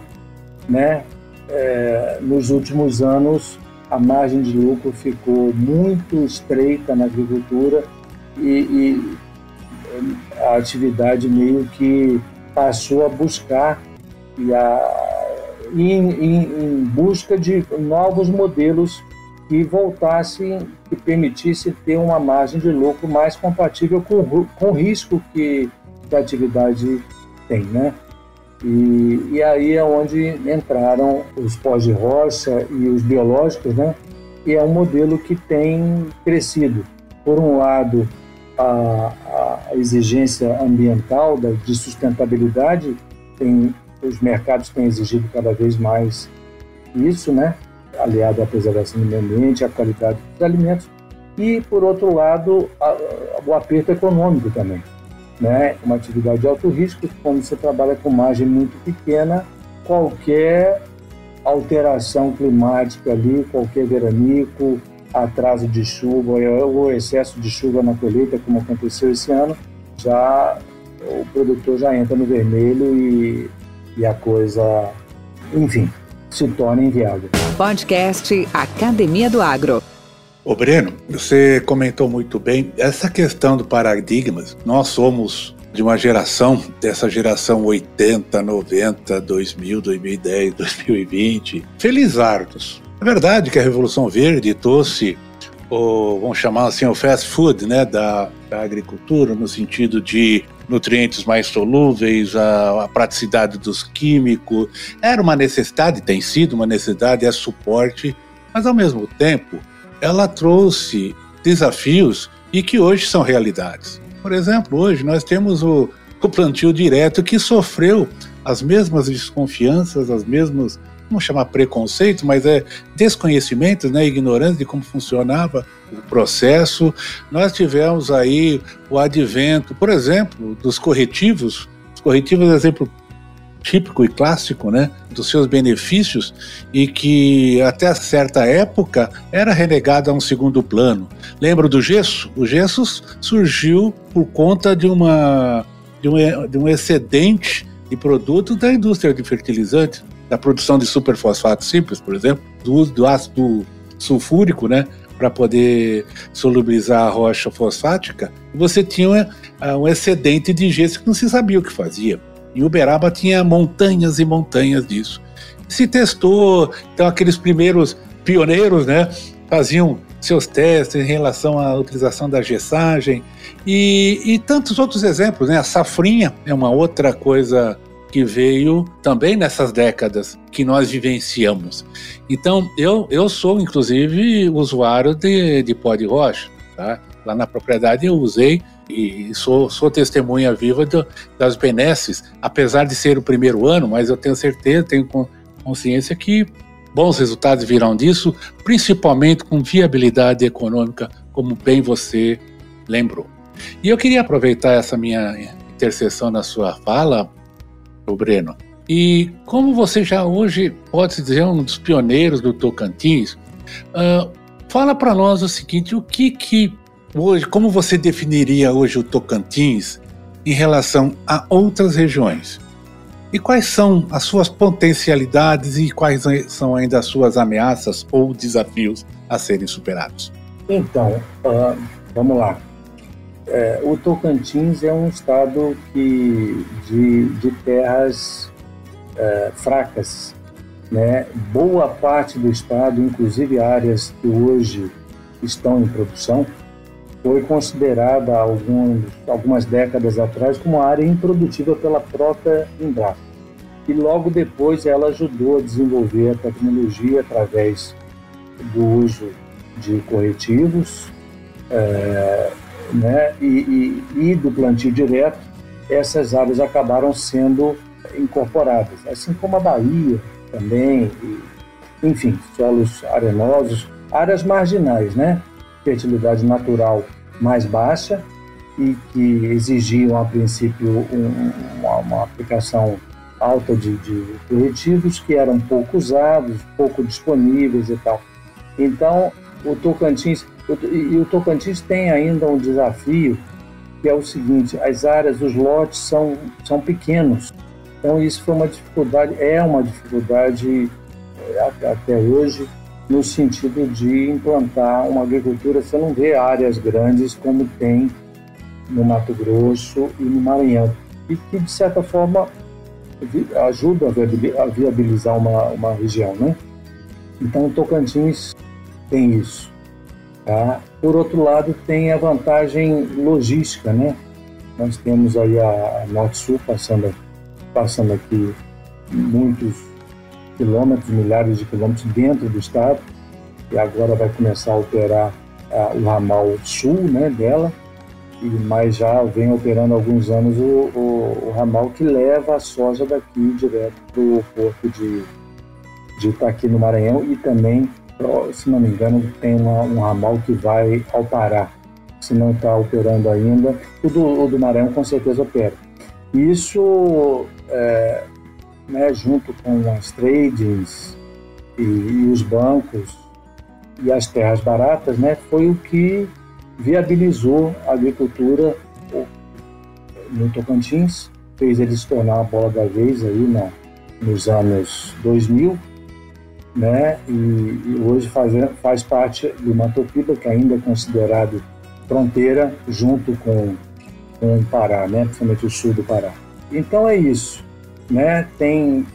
né? É, nos últimos anos, a margem de lucro ficou muito estreita na agricultura e, e a atividade meio que passou a buscar e a, em, em, em, busca de novos modelos que voltassem e permitissem ter uma margem de lucro mais compatível com, com o risco que, que a atividade tem, né? E, e aí é onde entraram os pós de rocha e os biológicos, né? E é um modelo que tem crescido. Por um lado, a, a exigência ambiental da, de sustentabilidade, tem, os mercados têm exigido cada vez mais isso, né? Aliado à preservação do meio ambiente, à qualidade dos alimentos, e, por outro lado, a, o aperto econômico também né? Uma atividade de alto risco, quando você trabalha com margem muito pequena, qualquer alteração climática ali, qualquer veranico, atraso de chuva ou excesso de chuva na colheita, como aconteceu esse ano, já o produtor já entra no vermelho e, e a coisa enfim, se tornem viáveis. Podcast Academia do Agro. Ô Breno, você comentou muito bem essa questão do paradigmas. Nós somos de uma geração, dessa geração 80, 90, 2000, 2010, 2020, felizardos. É verdade que a Revolução Verde trouxe o, vamos chamar assim, o fast food né, da, da agricultura, no sentido de nutrientes mais solúveis, a, a, praticidade dos químicos. Era uma necessidade, tem sido uma necessidade, é suporte, mas ao mesmo tempo ela trouxe desafios e que hoje são realidades. Por exemplo, hoje nós temos o, o plantio direto que sofreu as mesmas desconfianças, as mesmas, vamos chamar preconceito, mas é desconhecimento, né, ignorância de como funcionava o processo. Nós tivemos aí o advento, por exemplo, dos corretivos. Os corretivos, exemplo típico e clássico, né, dos seus benefícios e que até certa época era renegado a um segundo plano. Lembra do gesso? O gesso surgiu por conta de uma de um, de um excedente de produto da indústria de fertilizantes, da produção de superfosfato simples, por exemplo, do uso do ácido sulfúrico, né, para poder solubilizar a rocha fosfática, você tinha uh, um excedente de gesso que não se sabia o que fazia. Em Uberaba tinha montanhas e montanhas disso. Se testou, então aqueles primeiros pioneiros, né, faziam seus testes em relação à utilização da gessagem e, e tantos outros exemplos, né? A safrinha é uma outra coisa que veio também nessas décadas que nós vivenciamos. Então, eu, eu sou, inclusive, usuário de, de pó de rocha. Tá? Lá na propriedade eu usei e sou, sou testemunha viva do, das benesses, apesar de ser o primeiro ano, mas eu tenho certeza, tenho consciência que bons resultados virão disso, principalmente com viabilidade econômica, como bem você lembrou. E eu queria aproveitar essa minha intercessão na sua fala, o Breno, e como você já hoje pode se dizer um dos pioneiros do Tocantins, uh, fala para nós o seguinte: o que que Hoje, como você definiria hoje o Tocantins em relação a outras regiões? E quais são as suas potencialidades e quais são ainda as suas ameaças ou desafios a serem superados? Então, uh, vamos lá. É, o Tocantins é um estado que, de, de terras é, fracas. Né? Boa parte do estado, inclusive áreas que hoje estão em produção, foi considerada algumas décadas atrás como área improdutiva pela própria Embrapa. E logo depois ela ajudou a desenvolver a tecnologia através do uso de corretivos é, né, e, e, e do plantio direto. Essas áreas acabaram sendo incorporadas, assim como a Bahia também, e, enfim, solos arenosos, áreas marginais, né? fertilidade natural mais baixa e que exigiam, a princípio, um, uma, uma, aplicação alta de, de corretivos que eram pouco usados, pouco disponíveis e tal. Então, o Tocantins, e o Tocantins tem ainda um desafio que é o seguinte: as áreas, os lotes são, são pequenos. Então, isso foi uma dificuldade, é uma dificuldade é, até hoje no sentido de implantar uma agricultura. Você não vê áreas grandes como tem no Mato Grosso e no Maranhão, e que, de certa forma, ajuda a viabilizar uma, uma região, né? Então, o Tocantins tem isso. Tá? Por outro lado, tem a vantagem logística, né? Nós temos aí a Norte-Sul passando, passando aqui muitos quilômetros, milhares de quilômetros dentro do estado, e agora vai começar a operar uh, o ramal sul né, dela, e, mas já vem operando há alguns anos o, o, o ramal que leva a soja daqui direto para o porto de, de Itaqui, no Maranhão, e também, se não me engano, tem uma, um ramal que vai ao Pará, se não está operando ainda. O do, o do Maranhão com certeza opera. Isso é, né, junto com as tradings e, e, os bancos e as terras baratas, né, foi o que viabilizou a agricultura no Tocantins, fez ele se tornar a bola da vez aí na, nos anos 2000, né? E, e hoje faz, faz parte do Mato Piba, que ainda é considerado fronteira junto com, com o Pará, né? principalmente o sul do Pará. Então é isso. Né? Tem.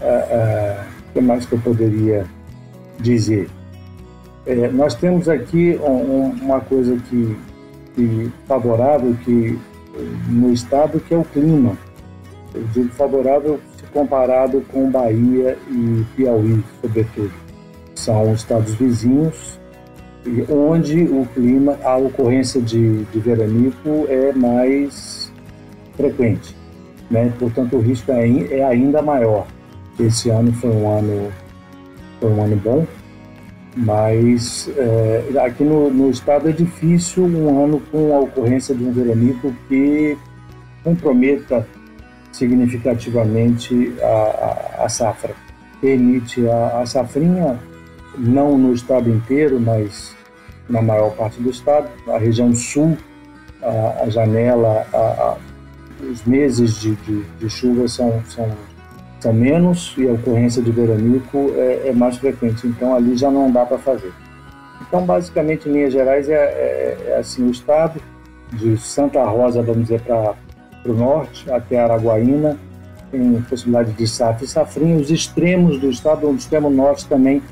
O uh, uh, que mais que eu poderia dizer? É, nós temos aqui um, uma coisa que, que favorável que no estado que é o clima. Eu digo favorável comparado com Bahia e Piauí, sobretudo. São estados vizinhos onde o clima, a ocorrência de, de veranico é mais frequente. Né? Portanto, o risco é, é ainda maior. Esse ano foi um ano, foi um ano bom, mas é, aqui no, no, estado é difícil um ano com a ocorrência de um veranico que comprometa significativamente a, a, a safra. Permite a, a safrinha, não no estado inteiro, mas na maior parte do estado. A região sul, a, a janela, a, os meses de, de, de chuva são, são são menos e a ocorrência de veranico é, é mais frequente, então ali já não dá para fazer. Então, basicamente, em linhas gerais, é, é, é assim: o estado de Santa Rosa, vamos dizer, para o norte, até Araguaína, tem possibilidade de safra e safrinha. Os extremos do estado, no extremo norte também,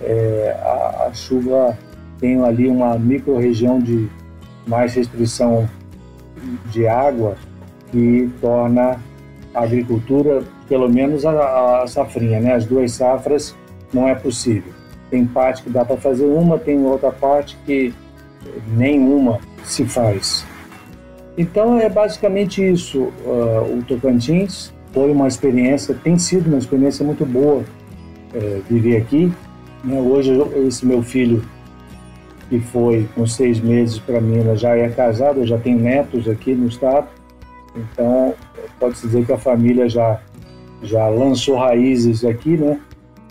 é, a, a, chuva tem ali uma micro-região de mais restrição de água que torna a agricultura pelo menos a, a safrinha, né? As duas safras não é possível. Tem parte que dá para fazer uma, tem outra parte que nenhuma se faz. Então é basicamente isso. Uh, o Tocantins foi uma experiência, tem sido uma experiência muito boa uh, viver aqui. Né? Hoje esse meu filho que foi com seis meses para Minas já é casado, já tem netos aqui no estado. Então pode-se dizer que a família já já lançou raízes aqui, né?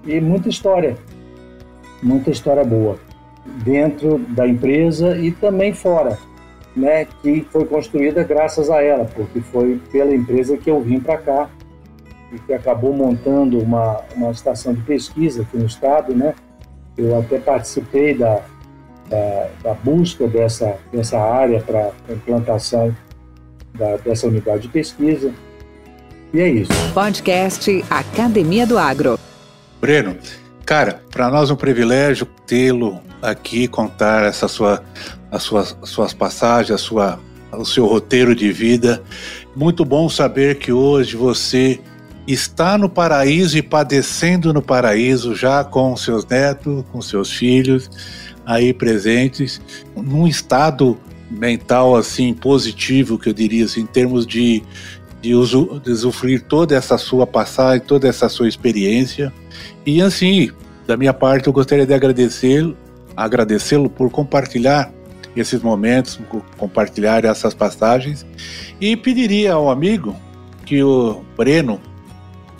E muita história, muita história boa dentro da empresa e também fora, né? Que foi construída graças a ela, porque foi pela empresa que eu vim para cá e que acabou montando uma, uma estação de pesquisa aqui no estado, né? Eu até participei da, da, da busca dessa, dessa área para implantação da, dessa unidade de pesquisa. E é isso. Podcast Academia do Agro. Breno, cara, para nós é um privilégio tê-lo aqui, contar essa sua, as suas, suas passagens, a sua, o seu roteiro de vida. Muito bom saber que hoje você está no paraíso e padecendo no paraíso, já com seus netos, com seus filhos aí presentes, num estado mental assim positivo, que eu diria assim, em termos de, de, de usufruir toda essa sua passagem, toda essa sua experiência. E assim, da minha parte, eu gostaria de agradecê-lo, agradecê-lo por compartilhar esses momentos, compartilhar essas passagens e pediria ao amigo que o Breno,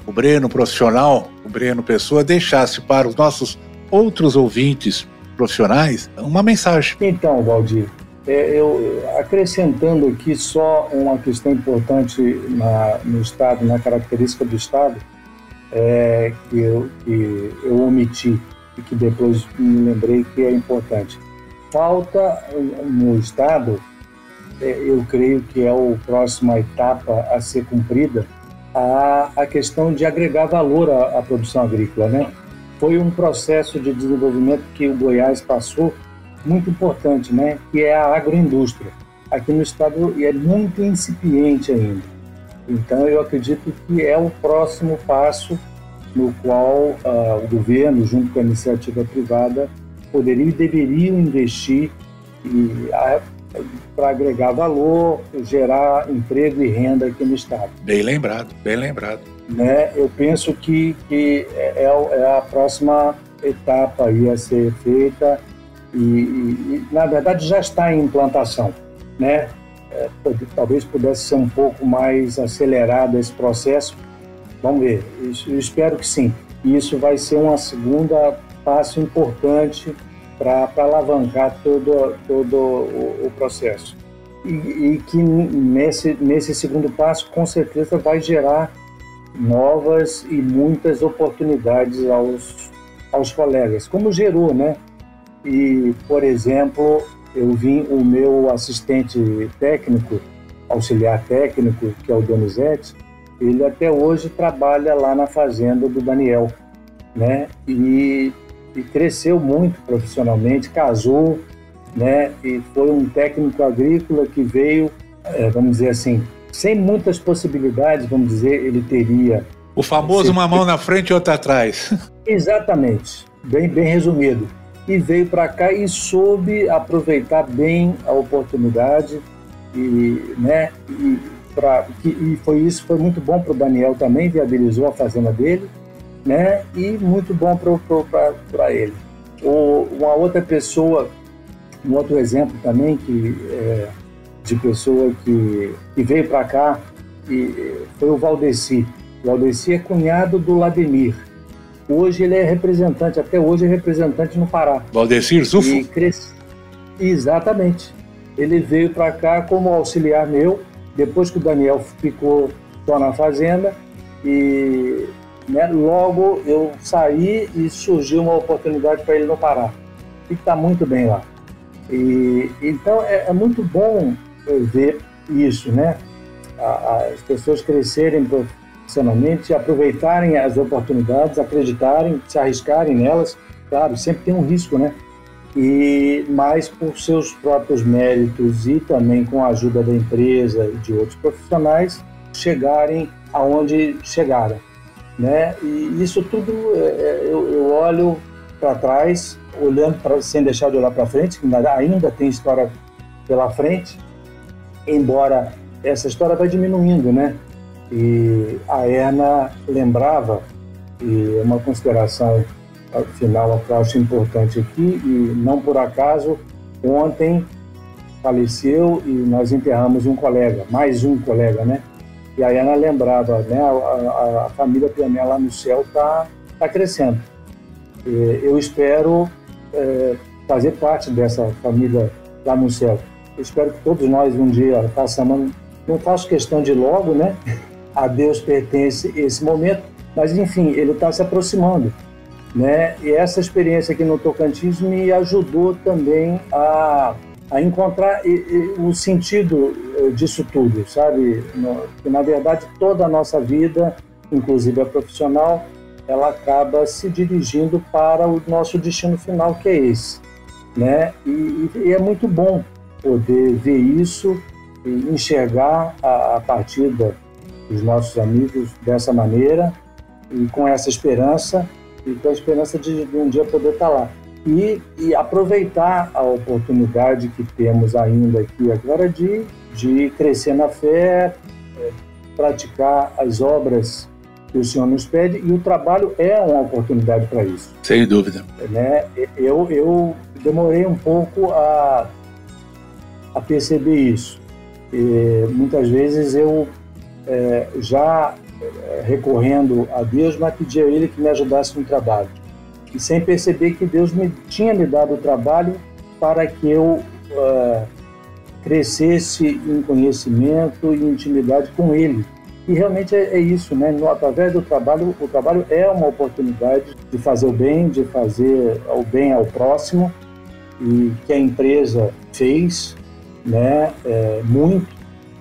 o Breno profissional, o Breno pessoa, deixasse para os nossos outros ouvintes profissionais uma mensagem. Então, Valdir, é, eu, acrescentando aqui só uma questão importante na, no Estado, na característica do Estado, é, que, eu, que eu omiti e que depois me lembrei que é importante. Falta no Estado, é, eu creio que é a próxima etapa a ser cumprida, a, a questão de agregar valor à, à produção agrícola. Né? Foi um processo de desenvolvimento que o Goiás passou muito importante, né, que é a agroindústria. Aqui no estado é muito incipiente ainda. Então eu acredito que é o próximo passo no qual uh, o governo, junto com a iniciativa privada, poderia e deveriam investir para agregar valor, gerar emprego e renda aqui no estado. Bem lembrado, bem lembrado. Né, eu penso que, que é, é, é a próxima etapa a ser feita e, e, na verdade já está em implantação, né? É, talvez pudesse ser um pouco mais acelerado esse processo. Vamos ver, eu espero que sim. E isso vai ser uma segunda passo importante para alavancar todo, todo o, o processo. E, e, que nesse, nesse segundo passo, com certeza, vai gerar novas e muitas oportunidades aos, aos colegas, como gerou, né? E, por exemplo, eu vim o meu assistente técnico, auxiliar técnico, que é o Donizete, ele até hoje trabalha lá na fazenda do Daniel, né? E, e cresceu muito profissionalmente, casou, né? E foi um técnico agrícola que veio, é, vamos dizer assim, sem muitas possibilidades, vamos dizer, ele teria. O famoso uma mão na frente e outra atrás. Exatamente, bem, bem resumido. E veio para cá e soube aproveitar bem a oportunidade e, né, e, pra, que, e foi isso foi muito bom para o Daniel também, viabilizou a fazenda dele, né, e muito bom para ele. O, uma outra pessoa um outro exemplo também que é, de pessoa que, que veio para cá e foi o Valdeci. O Valdeci é cunhado do Lademir. Hoje ele é representante, até hoje é representante no Pará. Valdecir Zufo? Cresce... Exatamente. Ele veio para cá como auxiliar meu, depois que o Daniel ficou só na fazenda, e né, logo eu saí e surgiu uma oportunidade para ele no Pará. E está muito bem lá. E, então é, é muito bom ver isso, né? As pessoas crescerem profissionalmente, aproveitarem as oportunidades, acreditarem, se arriscarem nelas. Claro, sempre tem um risco, né? E mais por seus próprios méritos e também com a ajuda da empresa e de outros profissionais chegarem aonde chegaram, né? E isso tudo é, é eu, eu olho para trás olhando para sem deixar de olhar para frente, que ainda tem história pela frente, embora essa história vai diminuindo, né? E a Erna lembrava, e é uma consideração final que eu acho importante aqui, e não por acaso, ontem faleceu e nós enterramos um colega, mais um colega, né? E a Ana lembrava, né? A, a, família Pioneira lá no céu está tá crescendo. E eu espero é, fazer parte dessa família lá no céu. Eu espero que todos nós um dia façamos. Não faço questão de logo, né? A Deus pertence esse momento, mas enfim, ele está se aproximando, né? E essa experiência aqui no Tocantins me ajudou também a, a encontrar o sentido eh, disso tudo, sabe? Que na verdade toda a nossa vida, inclusive a profissional, ela acaba se dirigindo para o nosso destino final, que é esse. Né? E, e é muito bom poder ver isso e enxergar a, a partida dos nossos amigos dessa maneira e com essa esperança e com a esperança de, de um dia poder estar lá. E, e, aproveitar a oportunidade que temos ainda aqui agora de, de crescer na fé, é, praticar as obras que o senhor nos pede e o trabalho é uma oportunidade para isso. Sem dúvida. Né? Eu, eu demorei um pouco a, a perceber isso. E, muitas vezes eu é, já é, recorrendo a Deus, mas pedi a Ele que me ajudasse no trabalho. E sem perceber que Deus me tinha me dado o trabalho para que eu uh, crescesse em conhecimento e intimidade com Ele e realmente é, é isso, né? No, através do trabalho, o trabalho é uma oportunidade de fazer o bem, de fazer o bem ao próximo, e que a empresa fez, né? É, muito,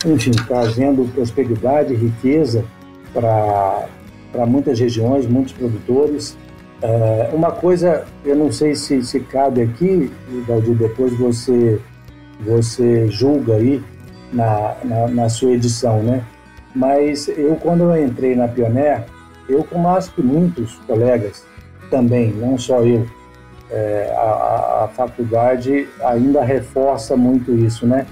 enfim, trazendo prosperidade, riqueza para para muitas regiões, muitos produtores. É, uma coisa, eu não sei se, se cabe aqui, Valdir, depois você você julga aí na, na, na sua edição, né? Mas eu, quando eu entrei na Pioneer, eu, como acho que muitos colegas também, não só eu, é, a, a, faculdade ainda reforça muito isso, né?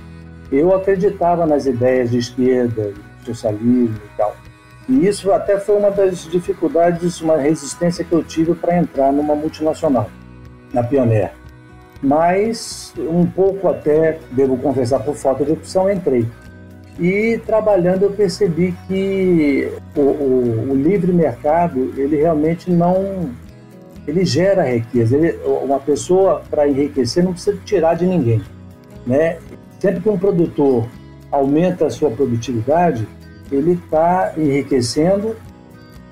Eu acreditava nas ideias de esquerda, socialismo e tal. E isso até foi uma das dificuldades, uma resistência que eu tive para entrar numa multinacional, na Pioneer. Mas, um pouco até, devo confessar, por falta de opção, entrei. E trabalhando eu percebi que o, o, o livre mercado ele realmente não ele gera riqueza. Ele, uma pessoa para enriquecer não precisa tirar de ninguém, né? Sempre que um produtor aumenta a sua produtividade, ele está enriquecendo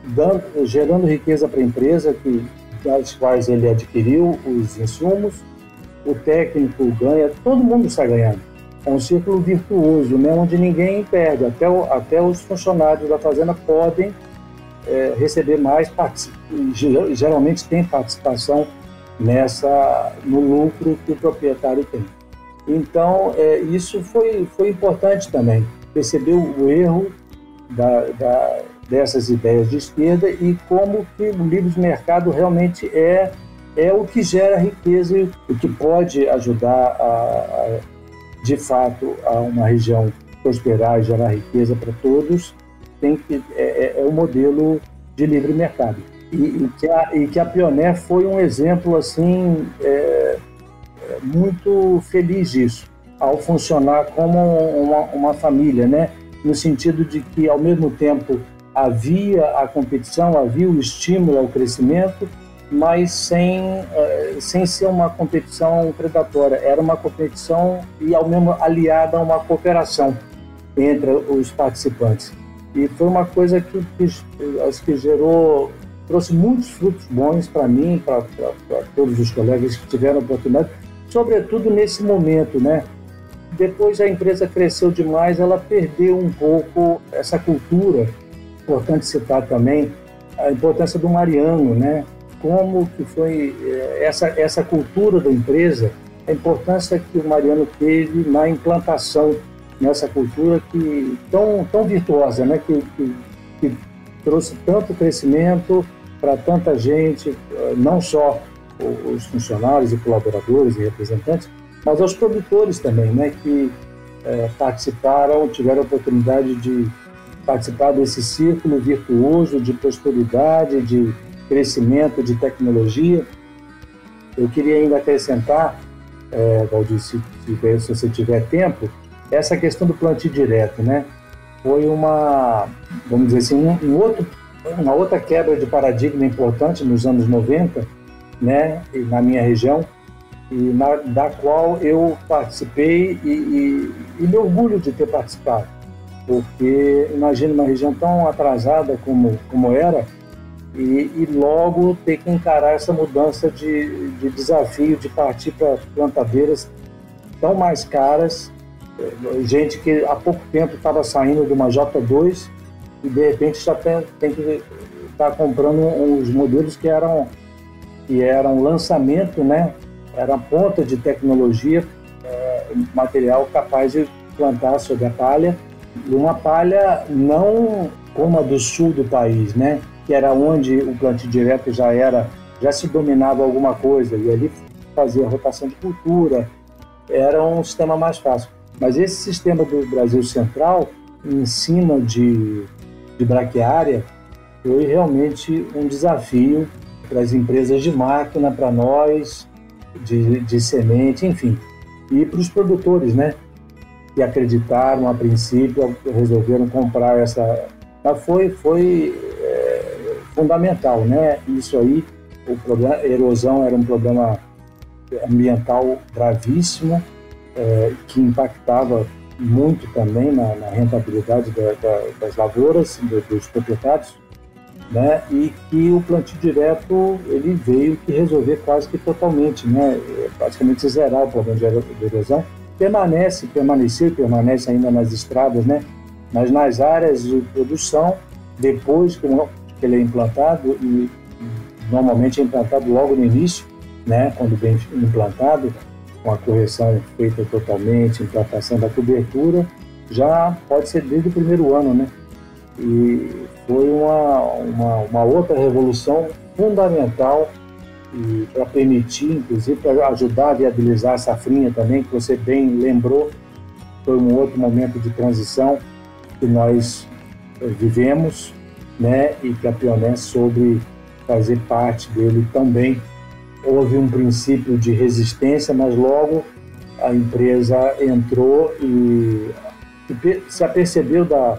dando, gerando riqueza para a empresa, que, das quais ele adquiriu os insumos, o técnico ganha, todo mundo está ganhando. É um círculo virtuoso, né, onde ninguém perde, até, o, até os funcionários da fazenda podem é, receber mais, geralmente tem participação nessa no lucro que o proprietário tem. Então, é, isso foi, foi importante também, perceber o erro da, da, dessas ideias de esquerda e como que o livre mercado realmente é, é o que gera riqueza e o que pode ajudar, a, a, de fato, a uma região prosperar e gerar riqueza para todos, tem que, é, é, é o modelo de livre mercado. E, e, que a, e que a Pioneer foi um exemplo assim é, é, muito feliz disso, ao funcionar como uma, uma família, né? No sentido de que, ao mesmo tempo, havia a competição, havia o estímulo ao crescimento, mas sem, é, sem ser uma competição predatória. Era uma competição e, ao mesmo aliada a uma cooperação entre os participantes. E foi uma coisa que, que, que gerou trouxe muitos frutos bons para mim, para todos os colegas que tiveram oportunidade, sobretudo nesse momento, né? Depois a empresa cresceu demais, ela perdeu um pouco essa cultura. Importante citar também a importância do Mariano, né? Como que foi eh, essa essa cultura da empresa, a importância que o Mariano teve na implantação nessa cultura que tão tão virtuosa, né? Que, que, que trouxe tanto crescimento para tanta gente, eh, não só os funcionários e colaboradores e representantes, mas aos produtores também, né, que é, participaram, tiveram a oportunidade de participar desse círculo virtuoso de prosperidade, de crescimento, de tecnologia. Eu queria ainda acrescentar, é, Valdir, se, se você tiver tempo, essa questão do plantio direto, né? Foi uma, vamos dizer assim, um, um outro uma outra quebra de paradigma importante nos anos 90, né, na minha região, e na, da qual eu participei e, e, e me orgulho de ter participado, porque imagina uma região tão atrasada como, como era e, e logo ter que encarar essa mudança de, de desafio de partir para plantadeiras tão mais caras, gente que há pouco tempo estava saindo de uma J2 e de repente já tem, tem que estar tá comprando uns modelos que eram que eram lançamento, né? Era ponta de tecnologia, é, material capaz de plantar sobre a palha, uma palha não como a do sul do país, né? Que era onde o plantio direto já era, já se dominava alguma coisa e ali fazia rotação de cultura, era um sistema mais fácil. Mas esse sistema do Brasil Central, em cima de de braquiária foi realmente um desafio para as empresas de máquina, para nós, de, de semente, enfim, e para os produtores, né? Que acreditaram a princípio, resolveram comprar essa. Foi, foi é, fundamental, né? Isso aí, o problema, a erosão era um problema ambiental gravíssimo, é, que impactava muito também na, na rentabilidade da, da, das lavouras, do, dos proprietários, né? E que o plantio direto ele veio que resolver quase que totalmente, né? Praticamente zerar o problema de erosão. Permanece, permaneceu, permanece ainda nas estradas, né? Mas nas áreas de produção, depois que ele é implantado e normalmente é implantado logo no início, né? Quando bem implantado, com a correção feita totalmente, implantação da cobertura, já pode ser desde o primeiro ano, né? E foi uma, uma, uma outra revolução fundamental para permitir, inclusive, para ajudar a viabilizar a safrinha também, que você bem lembrou, foi um outro momento de transição que nós eh, vivemos, né? E que a Pioneer soube fazer parte dele também houve um princípio de resistência, mas logo a empresa entrou e se apercebeu da,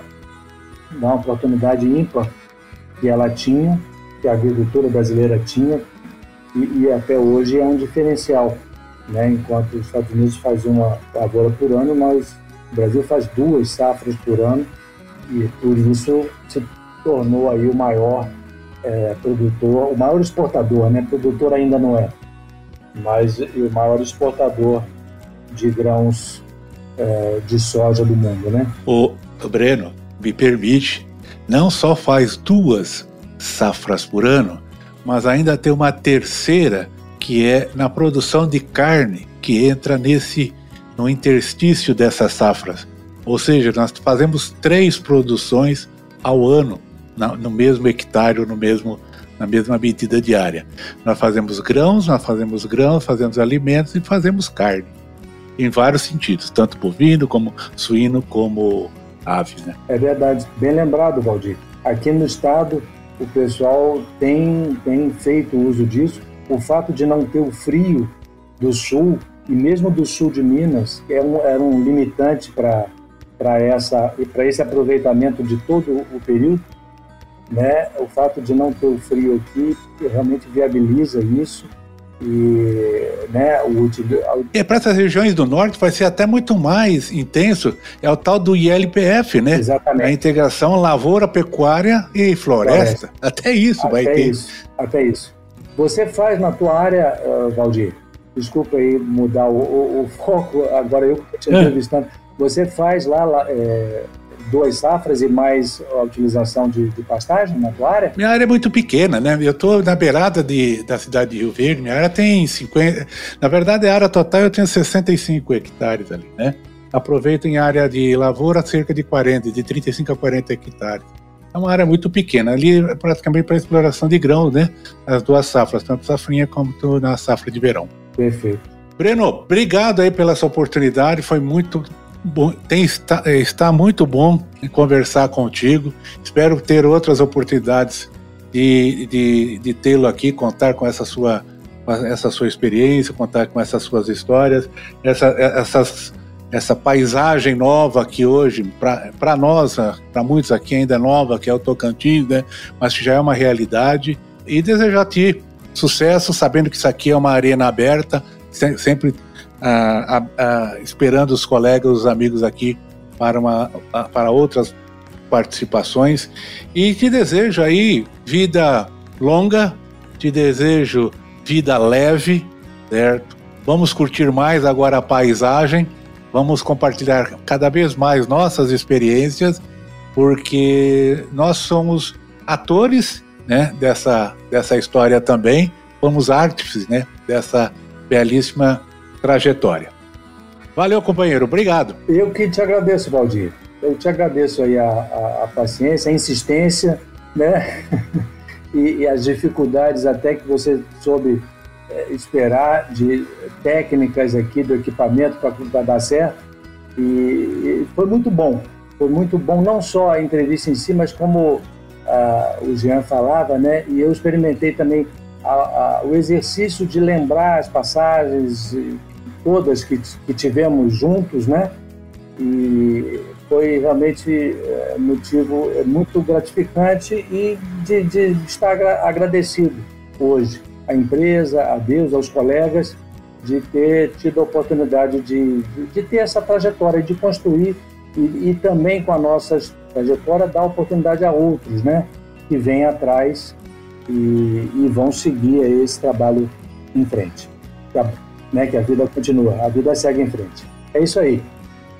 da oportunidade ímpar que ela tinha, que a agricultura brasileira tinha, e, e até hoje é um diferencial. Né? Enquanto os Estados Unidos faz uma lavoura por ano, nós, o Brasil faz duas safras por ano, e por isso se tornou aí o maior é, produtor, o maior exportador, né? Produtor ainda não é, mas o maior exportador de grãos é, de soja do mundo, né? O Breno, me permite, não só faz duas safras por ano, mas ainda tem uma terceira que é na produção de carne, que entra nesse no interstício dessas safras. Ou seja, nós fazemos três produções ao ano no mesmo hectare, no mesmo na mesma medida diária. Nós fazemos grãos, nós fazemos grãos, fazemos alimentos e fazemos carne. Em vários sentidos, tanto bovino como suíno, como Né? É verdade, bem lembrado, Valdir. Aqui no estado, o pessoal tem, tem feito uso disso. O fato de não ter o frio do sul, e mesmo do sul de Minas, é um, era um limitante para esse aproveitamento de todo o período né? O fato de não ter o frio aqui realmente viabiliza isso e né, o. E para essas regiões do norte vai ser até muito mais intenso, é o tal do ILPF, né? Exatamente. A integração lavoura, pecuária e floresta. floresta. Até isso até vai ter. Isso, até isso. Você faz na tua área, uh, Valdir, desculpa aí mudar o, o, o foco, agora eu te é. entrevistando, você faz lá, lá é, duas safras e mais a utilização de, de, pastagem na tua área? Minha área é muito pequena, né? Eu estou na beirada de, da cidade de Rio Verde, minha área tem 50. Na verdade, a área total eu tenho 65 hectares ali, né? Aproveito em área de lavoura cerca de 40, de 35 a 40 hectares. É uma área muito pequena, ali é praticamente para exploração de grãos, né? As duas safras, tanto safrinha como na safra de verão. Perfeito. Breno, obrigado aí pela sua oportunidade, foi muito tem, está, é, está muito bom conversar contigo. Espero ter outras oportunidades de, de, de tê-lo aqui, contar com essa sua, essa sua experiência, contar com essas suas histórias, essa, essas, essa paisagem nova que hoje, para nós, para muitos aqui ainda é nova, que é o Tocantins, né? mas que já é uma realidade. E desejar a ti sucesso, sabendo que isso aqui é uma arena aberta, sempre ah, ah, esperando os colegas, os amigos aqui para, uma, para outras participações. E te desejo aí vida longa, te desejo vida leve, certo? Vamos curtir mais agora a paisagem, vamos compartilhar cada vez mais nossas experiências, porque nós somos atores né, dessa, dessa história também, somos artífices né, dessa belíssima trajetória. Valeu, companheiro. Obrigado. Eu que te agradeço, Valdir. Eu te agradeço aí a, a, a paciência, a insistência, né? e, e, as dificuldades até que você soube é, esperar de técnicas aqui do equipamento para dar certo. E, e, foi muito bom. Foi muito bom, não só a entrevista em si, mas como o Jean falava, né? E eu experimentei também a, a, o exercício de lembrar as passagens todas que, que tivemos juntos, né? E foi realmente é, motivo é, muito gratificante e de, de estar agradecido hoje à empresa, a Deus, aos colegas, de ter tido a oportunidade de, de, de ter essa trajetória, de construir e, e, também com a nossa trajetória dar oportunidade a outros, né? Que vêm atrás e, e vão seguir esse trabalho em frente. Tá né? Que a vida continua, a vida segue em frente. É isso aí.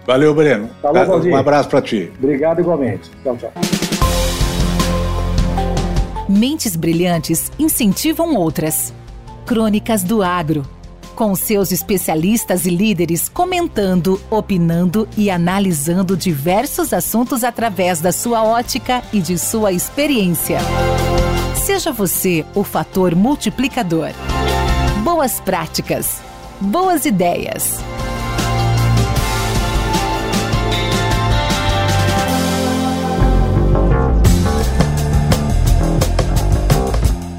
Valeu, Breno. Falou, Valdir. Um abraço para ti. Obrigado igualmente. Tchau, tchau. Mentes brilhantes incentivam outras. Crônicas do Agro. Com seus especialistas e líderes comentando, opinando e analisando diversos assuntos através da sua ótica e de sua experiência. Seja você o fator multiplicador. Boas práticas boas ideias.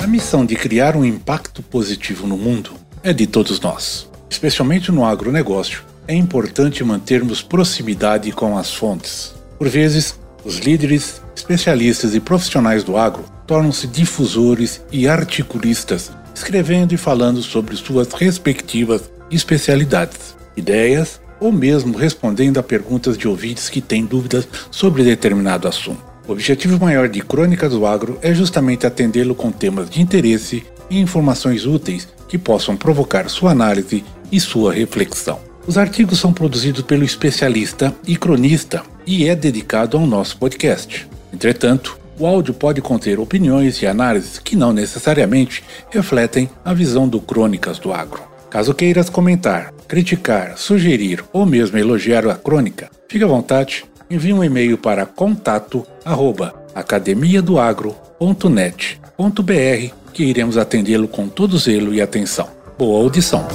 A missão de criar um impacto positivo no mundo é de todos nós. Especialmente no agronegócio, é importante mantermos proximidade com as fontes. Por vezes, os líderes, especialistas e profissionais do agro tornam-se difusores e articulistas escrevendo e falando sobre suas respectivas especialidades, ideias ou mesmo respondendo a perguntas de ouvintes que têm dúvidas sobre determinado assunto. O objetivo maior de Crônicas do Agro é justamente atendê-lo com temas de interesse e informações úteis que possam provocar sua análise e sua reflexão. Os artigos são produzidos pelo especialista e cronista e é dedicado ao nosso podcast. Entretanto, o áudio pode conter opiniões e análises que não necessariamente refletem a visão do Crônicas do Agro. Caso queiras comentar, criticar, sugerir ou mesmo elogiar a crônica, fique à vontade envie um e-mail para contato@academiadoagro.net.br que iremos atendê-lo com todo zelo e atenção. Boa audição.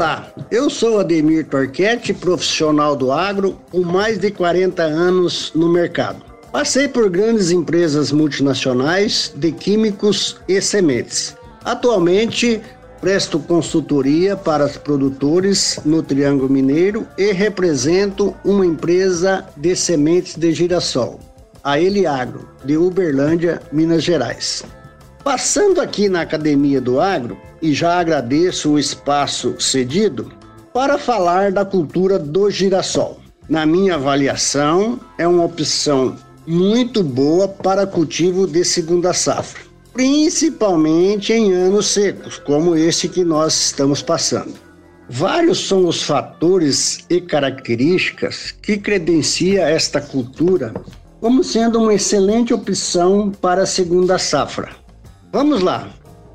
Olá, eu sou Ademir Torquete, profissional do agro com mais de 40 anos no mercado. Passei por grandes empresas multinacionais de químicos e sementes. Atualmente Presto consultoria para os produtores no Triângulo Mineiro e represento uma empresa de sementes de girassol, a Eliagro, de Uberlândia, Minas Gerais. Passando aqui na Academia do Agro, e já agradeço o espaço cedido, para falar da cultura do girassol. Na minha avaliação, é uma opção muito boa para cultivo de segunda safra principalmente em anos secos, como este que nós estamos passando. Vários são os fatores e características que credencia esta cultura como sendo uma excelente opção para a segunda safra. Vamos lá.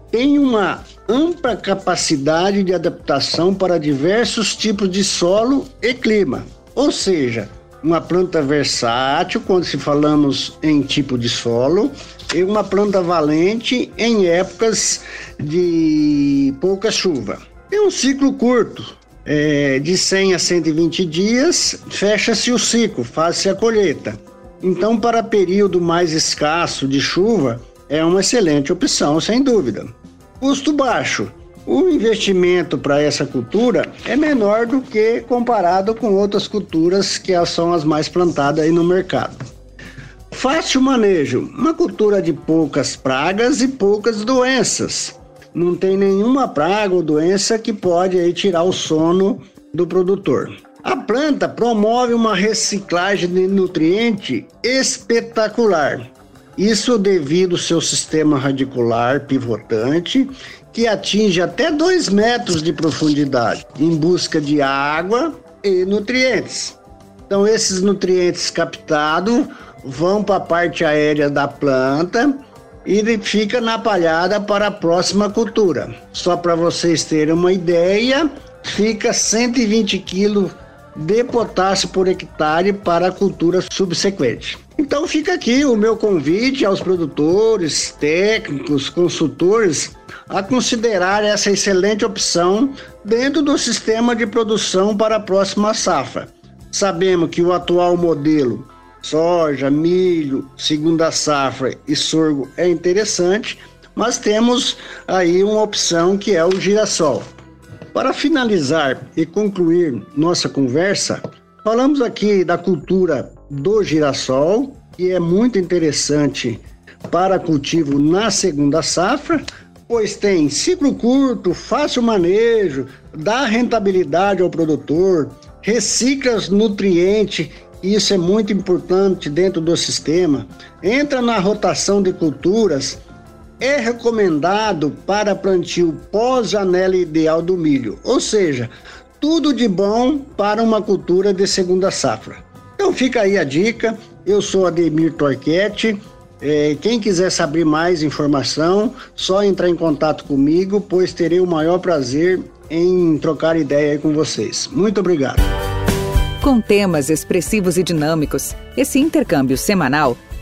Tem uma ampla capacidade de adaptação para diversos tipos de solo e clima, ou seja, uma planta versátil quando se falamos em tipo de solo e uma planta valente em épocas de pouca chuva. É um ciclo curto, é, de 100 a 120 dias, fecha-se o ciclo, faz-se a colheita. Então, para período mais escasso de chuva, é uma excelente opção, sem dúvida. Custo baixo. O investimento para essa cultura é menor do que comparado com outras culturas que são as mais plantadas aí no mercado. Fácil manejo, uma cultura de poucas pragas e poucas doenças. Não tem nenhuma praga ou doença que pode aí tirar o sono do produtor. A planta promove uma reciclagem de nutriente espetacular. Isso devido ao seu sistema radicular pivotante, que atinge até 2 metros de profundidade, em busca de água e nutrientes. Então, esses nutrientes captados vão para a parte aérea da planta e fica na palhada para a próxima cultura. Só para vocês terem uma ideia, fica 120 quilos de potássio por hectare para a cultura subsequente. Então fica aqui o meu convite aos produtores, técnicos, consultores a considerar essa excelente opção dentro do sistema de produção para a próxima safra. Sabemos que o atual modelo soja, milho, segunda safra e sorgo é interessante, mas temos aí uma opção que é o girassol. Para finalizar e concluir nossa conversa, falamos aqui da cultura do girassol, que é muito interessante para cultivo na segunda safra, pois tem ciclo curto, fácil manejo, dá rentabilidade ao produtor, recicla os nutrientes isso é muito importante dentro do sistema, entra na rotação de culturas, é recomendado para plantio pós-janela ideal do milho, ou seja, tudo de bom para uma cultura de segunda safra. Então fica aí a dica, eu sou Ademir Torquete, é, quem quiser saber mais informação, só entrar em contato comigo, pois terei o maior prazer em trocar ideia com vocês. Muito obrigado. Com temas expressivos e dinâmicos, esse intercâmbio semanal